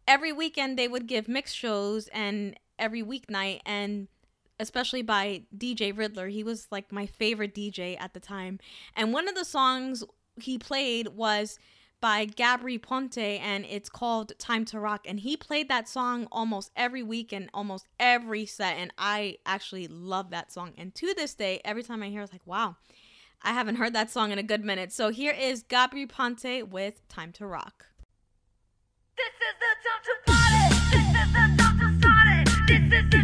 every weekend they would give mix shows and every weeknight and especially by DJ Riddler. He was like my favorite DJ at the time. And one of the songs he played was by Gabri Ponte and it's called Time to Rock and he played that song almost every week and almost every set and I actually love that song and to this day every time I hear it, it's like wow I haven't heard that song in a good minute so here is Gabri Ponte with Time to Rock This is the time to party. This is the time to start it. This is the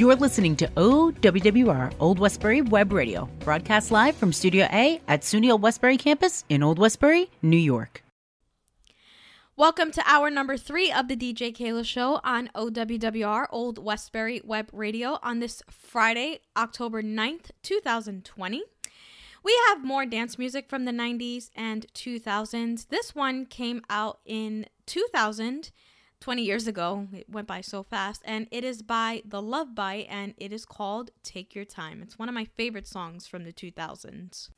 You're listening to OWWR Old Westbury Web Radio, broadcast live from Studio A at SUNY Old Westbury campus in Old Westbury, New York. Welcome to hour number three of the DJ Keila Show on OWWR Old Westbury Web Radio on this Friday, October 9th, 2020. We have more dance music from the 90s and 2000s. This one came out in 2000 20 years ago. It went by so fast. And it is by The Love Bite and it is called Take Your Time. It's one of my favorite songs from the 2000s.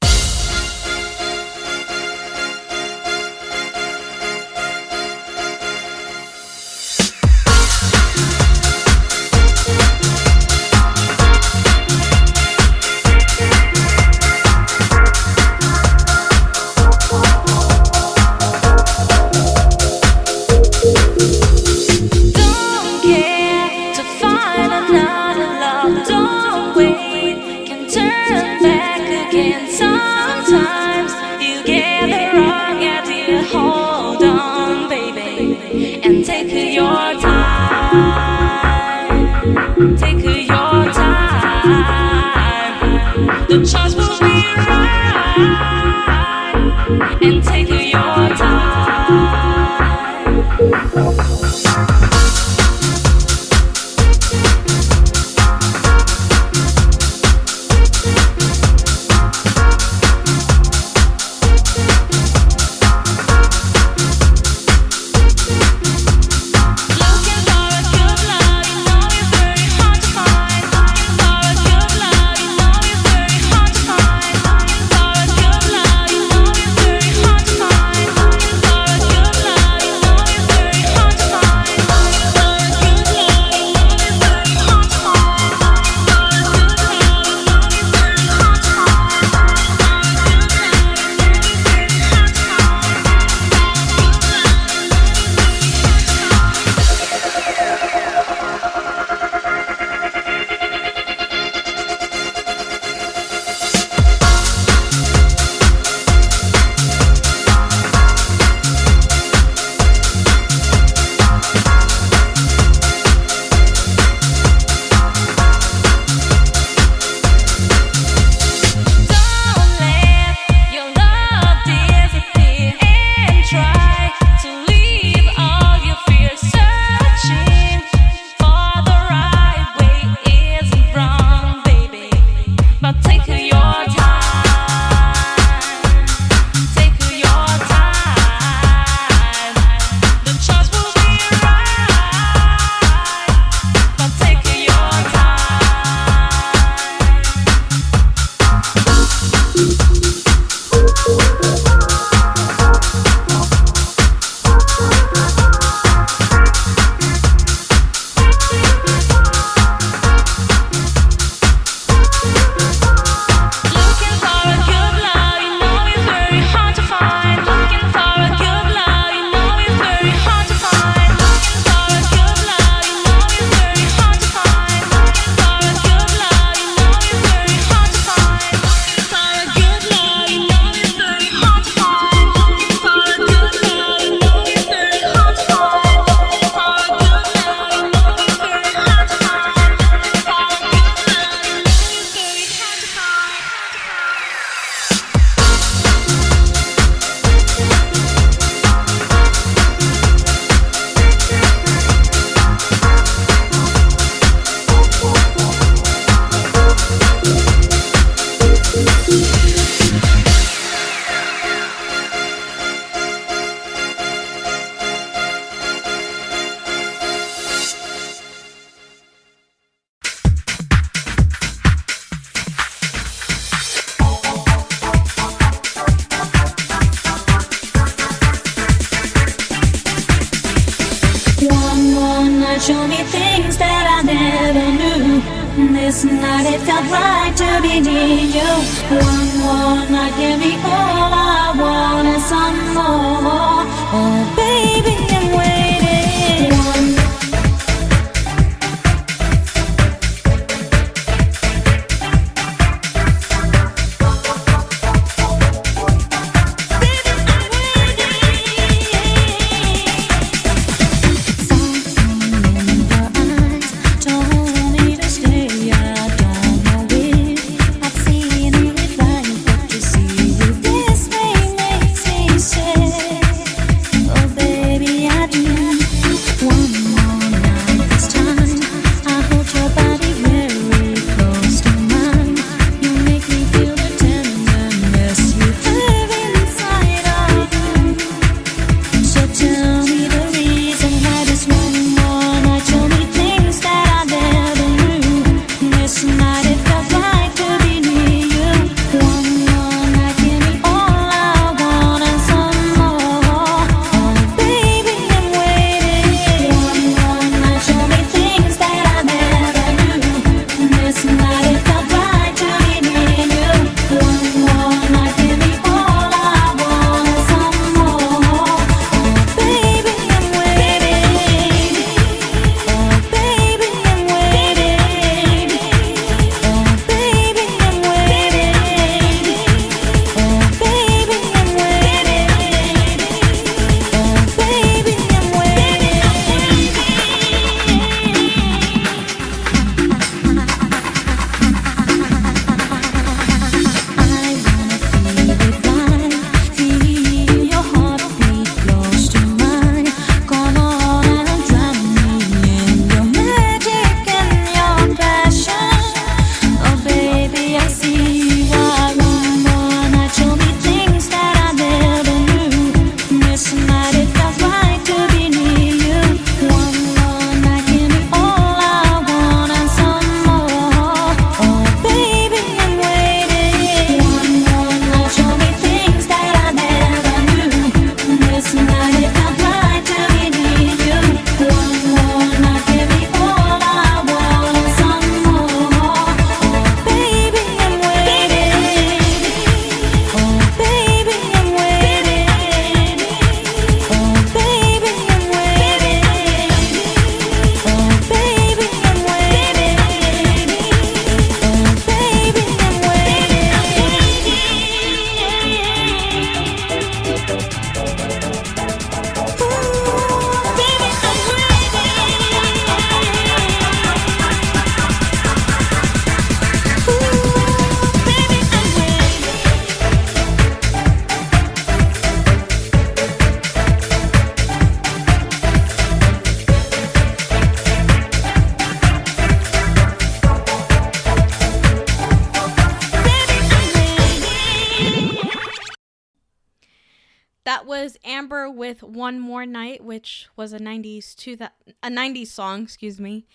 Was a 90s two thou- a 90s song, excuse me.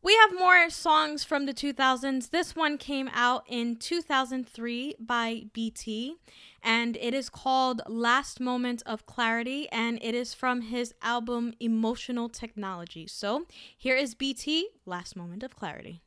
We have more songs from the 2000s. This one came out in 2003 by BT, and it is called Last Moment of Clarity, and it is from his album Emotional Technology. So here is BT, Last Moment of Clarity.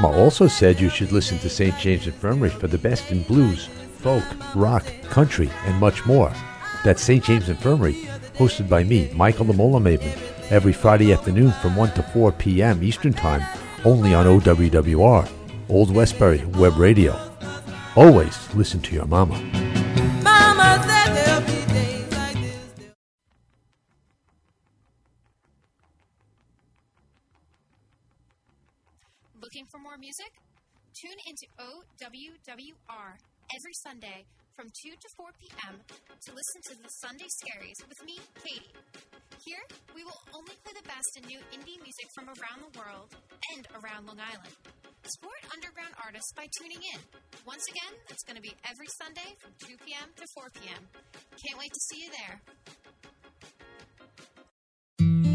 Mama also said you should listen to St. James Infirmary for the best in blues, folk, rock, country, and much more. That's St. James Infirmary, hosted by me, Michael the Mola Maven, every Friday afternoon from 1 to 4 p.m. Eastern Time, only on OWWR, Old Westbury Web Radio. Always listen to your. Mama music? Tune into OWWR every Sunday from 2 to 4 p.m. to listen to the Sunday Scaries with me, Katie. Here, we will only play the best in new indie music from around the world and around Long Island. Support underground artists by tuning in. Once again, it's going to be every Sunday from 2 p.m. to 4 p.m. Can't wait to see you there.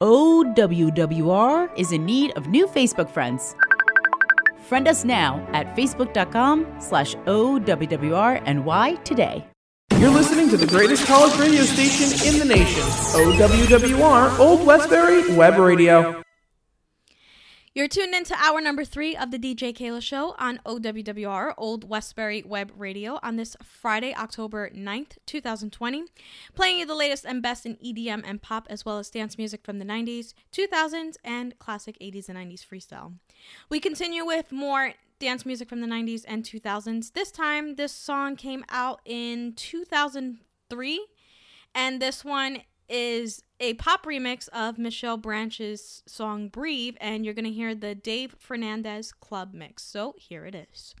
OWWR is in need of new Facebook friends. Friend us now at facebook.com slash OWWRNY today. You're listening to the greatest college radio station in the nation, OWWR, Old Westbury Web Radio. You're tuned into hour number three of the DJ Keila Show on OWWR, Old Westbury Web Radio, on this Friday, October 9th, 2020. Playing you the latest and best in EDM and pop, as well as dance music from the 90s, 2000s, and classic 80s and 90s freestyle. We continue with more dance music from the 90s and 2000s. This time, this song came out in 2003, and this one is a pop remix of Michelle Branch's song Breathe, and you're going to hear the Dave Fernandez club mix. So here it is.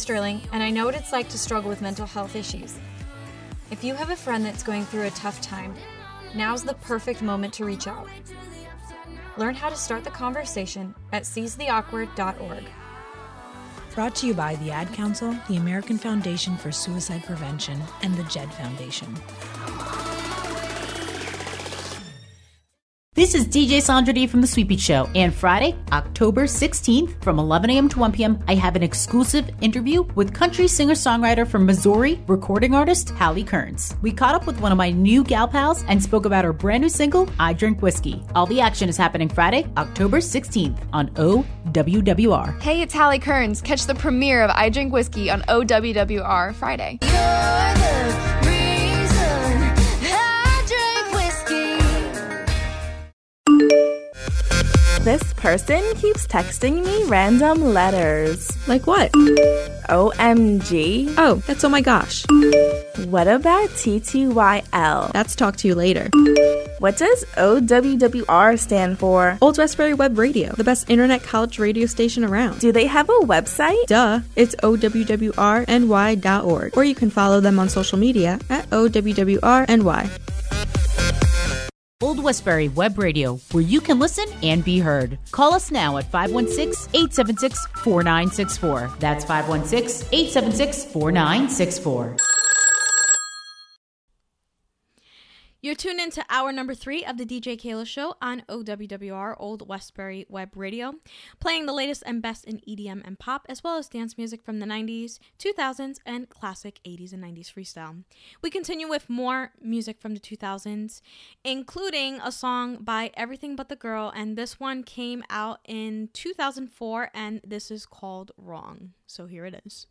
Sterling, and I know what it's like to struggle with mental health issues. If you have a friend that's going through a tough time, now's the perfect moment to reach out. Learn how to start the conversation at seizetheawkward.org. Brought to you by the Ad Council, the American Foundation for Suicide Prevention, and the JED Foundation. This is DJ Sandra D from The Sweet Beat Show. And Friday, October 16th from 11 a.m. to 1 p.m., I have an exclusive interview with country singer songwriter from Missouri, recording artist Hallie Kearns. We caught up with one of my new gal pals and spoke about her brand new single, I Drink Whiskey. All the action is happening Friday, October 16th on OWWR. Hey, it's Hallie Kearns. Catch the premiere of I Drink Whiskey on OWWR Friday. This person keeps texting me random letters. Like what? OMG. Oh, that's oh my gosh. What about TTYL? That's talk to you later. What does OWWR stand for? Old Westbury Web Radio, the best internet college radio station around. Do they have a website? Duh. It's owwrny.org. Or you can follow them on social media at OWWRNY. Old Westbury Web Radio, where you can listen and be heard. Call us now at 516 876 4964. That's 516 876 4964. You're tuned into hour number three of the DJ Keila Show on OWWR Old Westbury Web Radio, playing the latest and best in EDM and pop, as well as dance music from the 90s, 2000s, and classic 80s and 90s freestyle. We continue with more music from the 2000s, including a song by Everything But the Girl, and this one came out in 2004, and this is called Wrong. So here it is.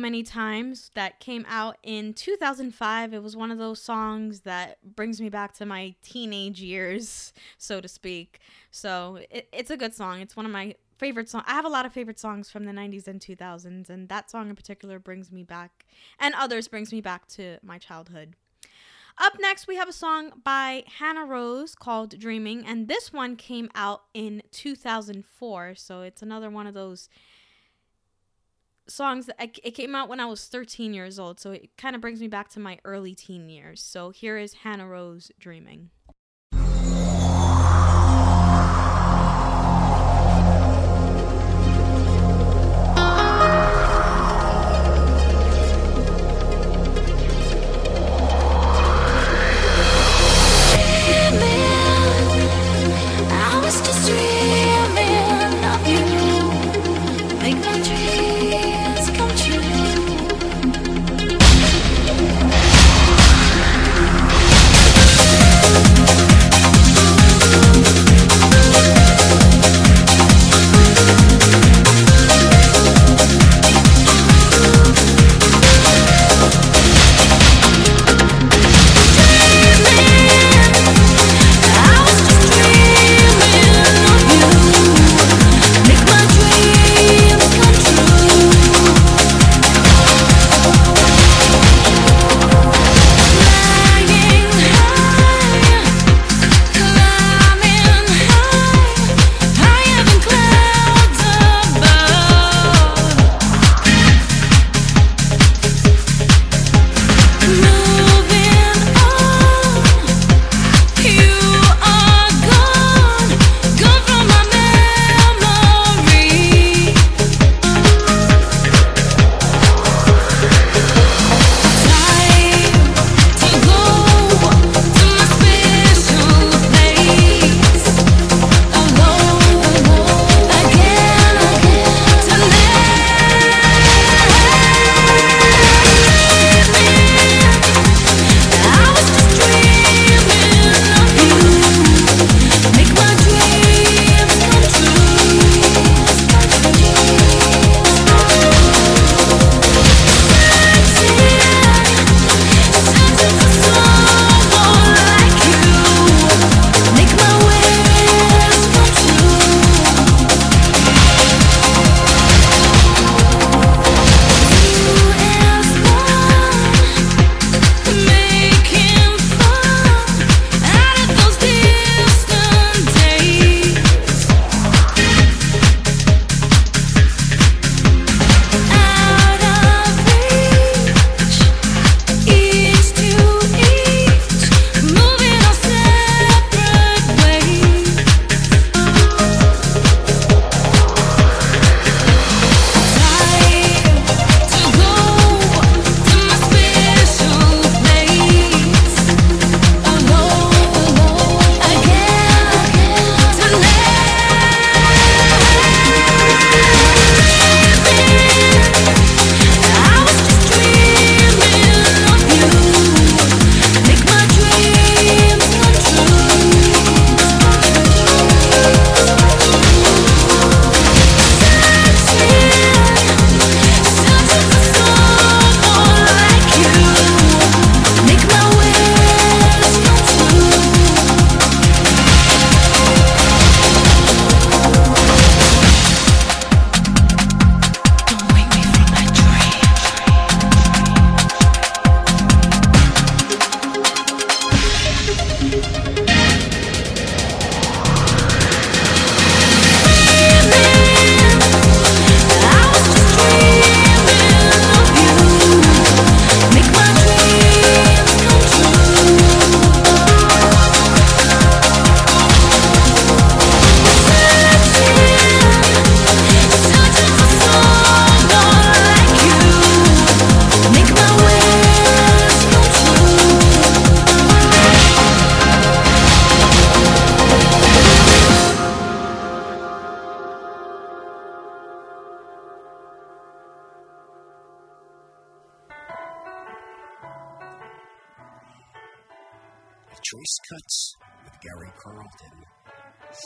many times that came out in 2005. It was one of those songs that brings me back to my teenage years, so to speak. So it, it's a good song. It's one of my favorite songs. I have a lot of favorite songs from the 90s and 2000s, and that song in particular brings me back, and others brings me back to my childhood. Up next, we have a song by Hannah Rose called Dreaming, and this one came out in 2004, so it's another one of those songs that I, it came out when I was 13 years old, so it kind of brings me back to my early teen years. So here is Hannah Rose dreaming.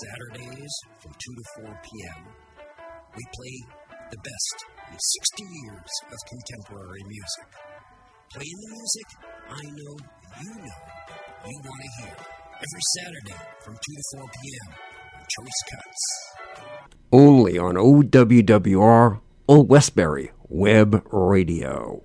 Saturdays from 2 to 4 p.m. We play the best in 60 years of contemporary music. Playing the music I know you know you want to hear. Every Saturday from 2 to 4 p.m. on Choice Cuts. Only on OWWR Old Westbury Web Radio.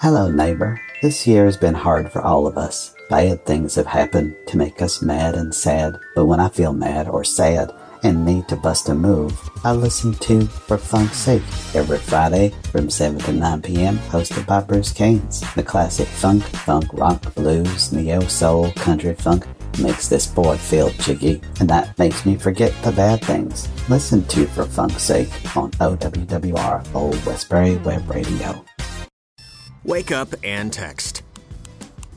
Hello, neighbor. This year has been hard for all of us. Bad things have happened to make us mad and sad, but when I feel mad or sad and need to bust a move, I listen to For Funk's Sake every Friday from 7 to 9 p.m., hosted by Bruce Caines. The classic funk, funk, rock, blues, neo soul, country funk makes this boy feel jiggy, and that makes me forget the bad things. Listen to For Funk's Sake on OWWR Old Westbury Web Radio. Wake up and text.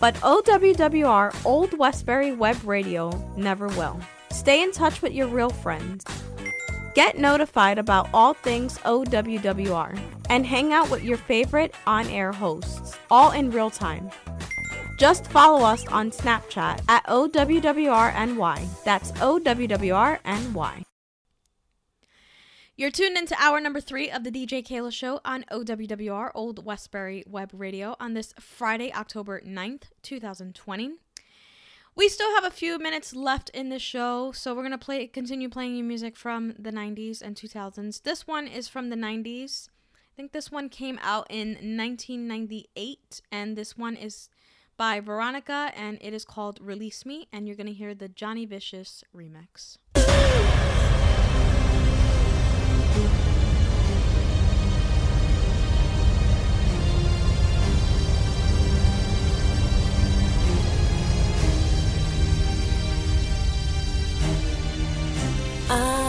but OWWR Old Westbury Web Radio never will. Stay in touch with your real friends. Get notified about all things OWWR and hang out with your favorite on air hosts, all in real time. Just follow us on Snapchat at OWWRNY. That's OWWRNY. You're tuned into hour number three of the DJ Keila Show on OWWR Old Westbury Web Radio on this Friday, October 9th, 2020. We still have a few minutes left in the show, so we're gonna play continue playing you music from the 90s and 2000s. This one is from the 90s. I think this one came out in 1998, and this one is by Veronica, and it is called "Release Me." And you're gonna hear the Johnny Vicious remix. I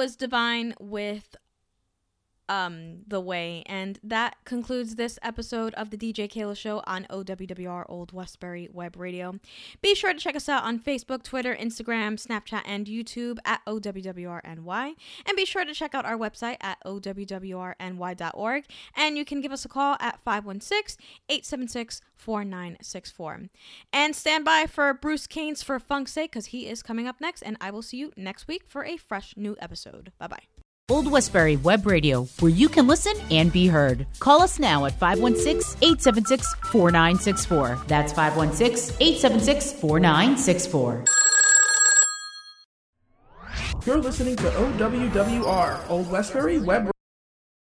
was Divine with um the way and that concludes this episode of the DJ Keila show on OWWR Old Westbury Web Radio. Be sure to check us out on Facebook, Twitter, Instagram, Snapchat and YouTube at OWWRNY and be sure to check out our website at OWWRNY.org and you can give us a call at 516-876-4964. And stand by for Bruce Kane's for Funk's sake cuz he is coming up next and I will see you next week for a fresh new episode. Bye-bye. Old Westbury Web Radio, where you can listen and be heard. Call us now at 516 876 4964. That's 516 876 4964. You're listening to OWWR, Old Westbury Web